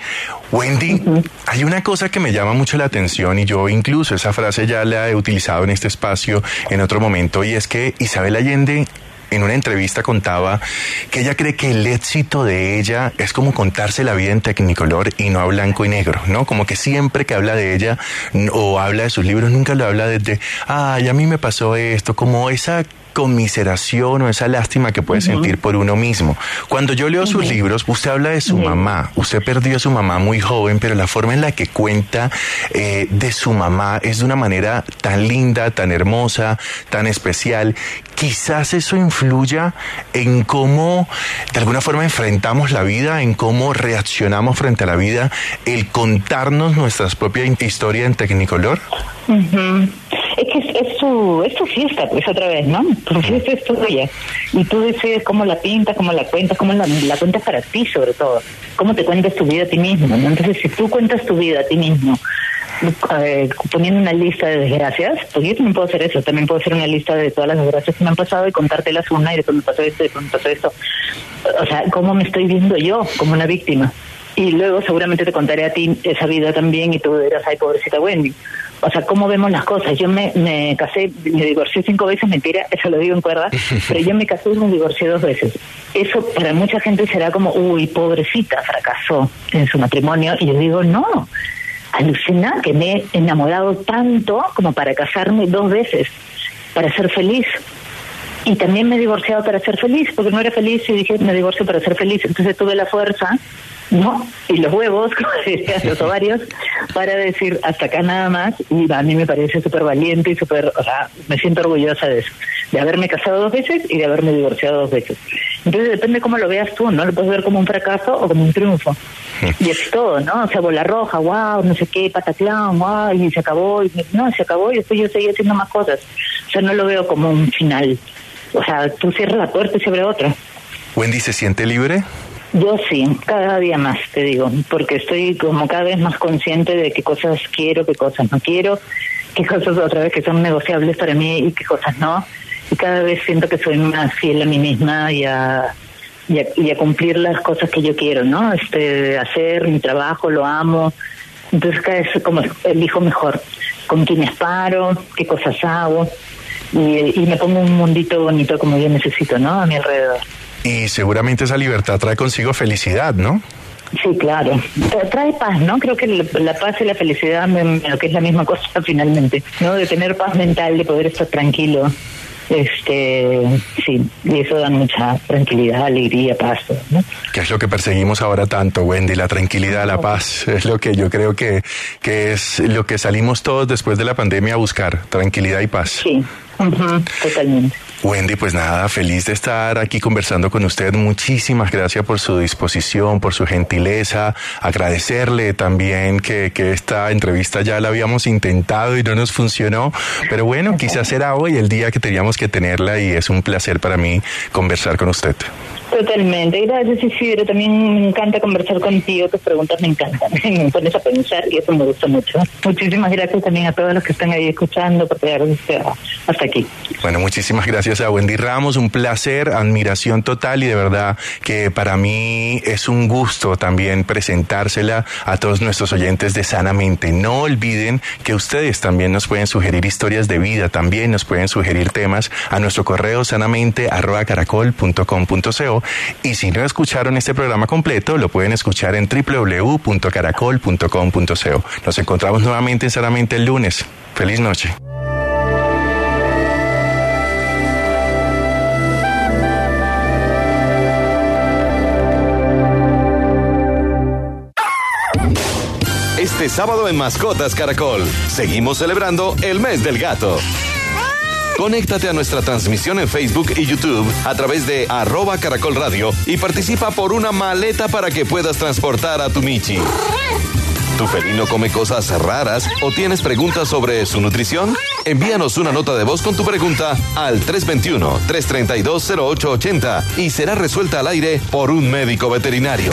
Speaker 21: Wendy, hay una cosa que me llama mucho la atención y yo incluso esa frase ya la he utilizado en este espacio en otro momento y es que Isabel Allende en una entrevista contaba que ella cree que el éxito de ella es como contarse la vida en Technicolor y no a blanco y negro, ¿no? Como que siempre que habla de ella o habla de sus libros, nunca lo habla desde, ay, a mí me pasó esto, como esa conmiseración o esa lástima que puede sentir por uno mismo. Cuando yo leo sus libros, usted habla de su mamá, usted perdió a su mamá muy joven, pero la forma en la que cuenta eh, de su mamá es de una manera tan linda, tan hermosa, tan especial. Quizás eso influya en cómo de alguna forma enfrentamos la vida, en cómo reaccionamos frente a la vida, el contarnos nuestra propia historia en Technicolor.
Speaker 22: Es que es, su, es tu fiesta, pues otra vez, ¿no? Tu fiesta es tuya. Y tú decides cómo la pintas, cómo la cuentas, cómo la, la cuentas para ti, sobre todo. Cómo te cuentas tu vida a ti mismo. ¿no? Entonces, si tú cuentas tu vida a ti mismo, eh, poniendo una lista de desgracias, pues yo también puedo hacer eso. También puedo hacer una lista de todas las desgracias que me han pasado y contártelas una y después me pasó esto y después me pasó esto. O sea, cómo me estoy viendo yo como una víctima. Y luego seguramente te contaré a ti esa vida también y tú dirás, ay, pobrecita Wendy. O sea, cómo vemos las cosas. Yo me, me casé, me divorcié cinco veces, mentira, eso lo digo en cuerda, pero yo me casé y me divorcié dos veces. Eso para mucha gente será como, uy, pobrecita, fracasó en su matrimonio. Y yo digo, no, alucina que me he enamorado tanto como para casarme dos veces, para ser feliz. Y también me he divorciado para ser feliz, porque no era feliz y dije, me divorcio para ser feliz. Entonces tuve la fuerza ¿no? Y los huevos, como decían los ovarios, para decir hasta acá nada más. Y a mí me parece súper valiente y súper, o sea, me siento orgullosa de eso, de haberme casado dos veces y de haberme divorciado dos veces. Entonces depende cómo lo veas tú, ¿no? Lo puedes ver como un fracaso o como un triunfo. Y es todo, ¿no? O sea, bola roja, wow, no sé qué, pataclán, wow, y se acabó, y no, se acabó y después yo seguí haciendo más cosas. O sea, no lo veo como un final. O sea, tú cierras la puerta y se abre otra.
Speaker 21: Wendy, ¿se siente libre?
Speaker 22: Yo sí, cada día más, te digo, porque estoy como cada vez más consciente de qué cosas quiero, qué cosas no quiero, qué cosas otra vez que son negociables para mí y qué cosas no. Y cada vez siento que soy más fiel a mí misma y a, y a, cumplir las cosas que yo quiero, ¿no? Este, hacer mi trabajo, lo amo. Entonces cada vez como elijo mejor con quiénes paro, qué cosas hago y, y me pongo un mundito bonito como yo necesito, ¿no? A mi alrededor.
Speaker 21: Y seguramente esa libertad trae consigo felicidad, ¿no?
Speaker 22: Sí, claro. Trae paz, ¿no? Creo que la paz y la felicidad, lo que es la misma cosa finalmente, ¿no? De tener paz mental, de poder estar tranquilo. Este, sí, y eso da mucha tranquilidad, alegría, paz, ¿no?
Speaker 21: ¿Qué es lo que perseguimos ahora tanto, Wendy? La tranquilidad, la paz. Es lo que yo creo que, que es lo que salimos todos después de la pandemia a buscar, tranquilidad y paz.
Speaker 22: Sí, totalmente.
Speaker 21: Wendy, pues nada, feliz de estar aquí conversando con usted. Muchísimas gracias por su disposición, por su gentileza. Agradecerle también que, que esta entrevista ya la habíamos intentado y no nos funcionó. Pero bueno, quizás era hoy el día que teníamos que tenerla y es un placer para mí conversar con usted.
Speaker 22: Totalmente. Gracias, Isidro. También me encanta conversar contigo. Tus preguntas me encantan. Me pones a pensar y eso me gusta mucho. Muchísimas gracias también a todos los que están ahí escuchando por llegar hasta aquí.
Speaker 21: Bueno, muchísimas gracias a Wendy Ramos. Un placer, admiración total y de verdad que para mí es un gusto también presentársela a todos nuestros oyentes de Sanamente. No olviden que ustedes también nos pueden sugerir historias de vida, también nos pueden sugerir temas a nuestro correo sanamente y si no escucharon este programa completo, lo pueden escuchar en www.caracol.com.co. Nos encontramos nuevamente en Sanamente el lunes. Feliz noche.
Speaker 23: Este sábado en Mascotas Caracol, seguimos celebrando el mes del gato. Conéctate a nuestra transmisión en Facebook y YouTube a través de arroba caracol radio y participa por una maleta para que puedas transportar a tu Michi. ¿Tu felino come cosas raras o tienes preguntas sobre su nutrición? Envíanos una nota de voz con tu pregunta al 321-332-0880 y será resuelta al aire por un médico veterinario.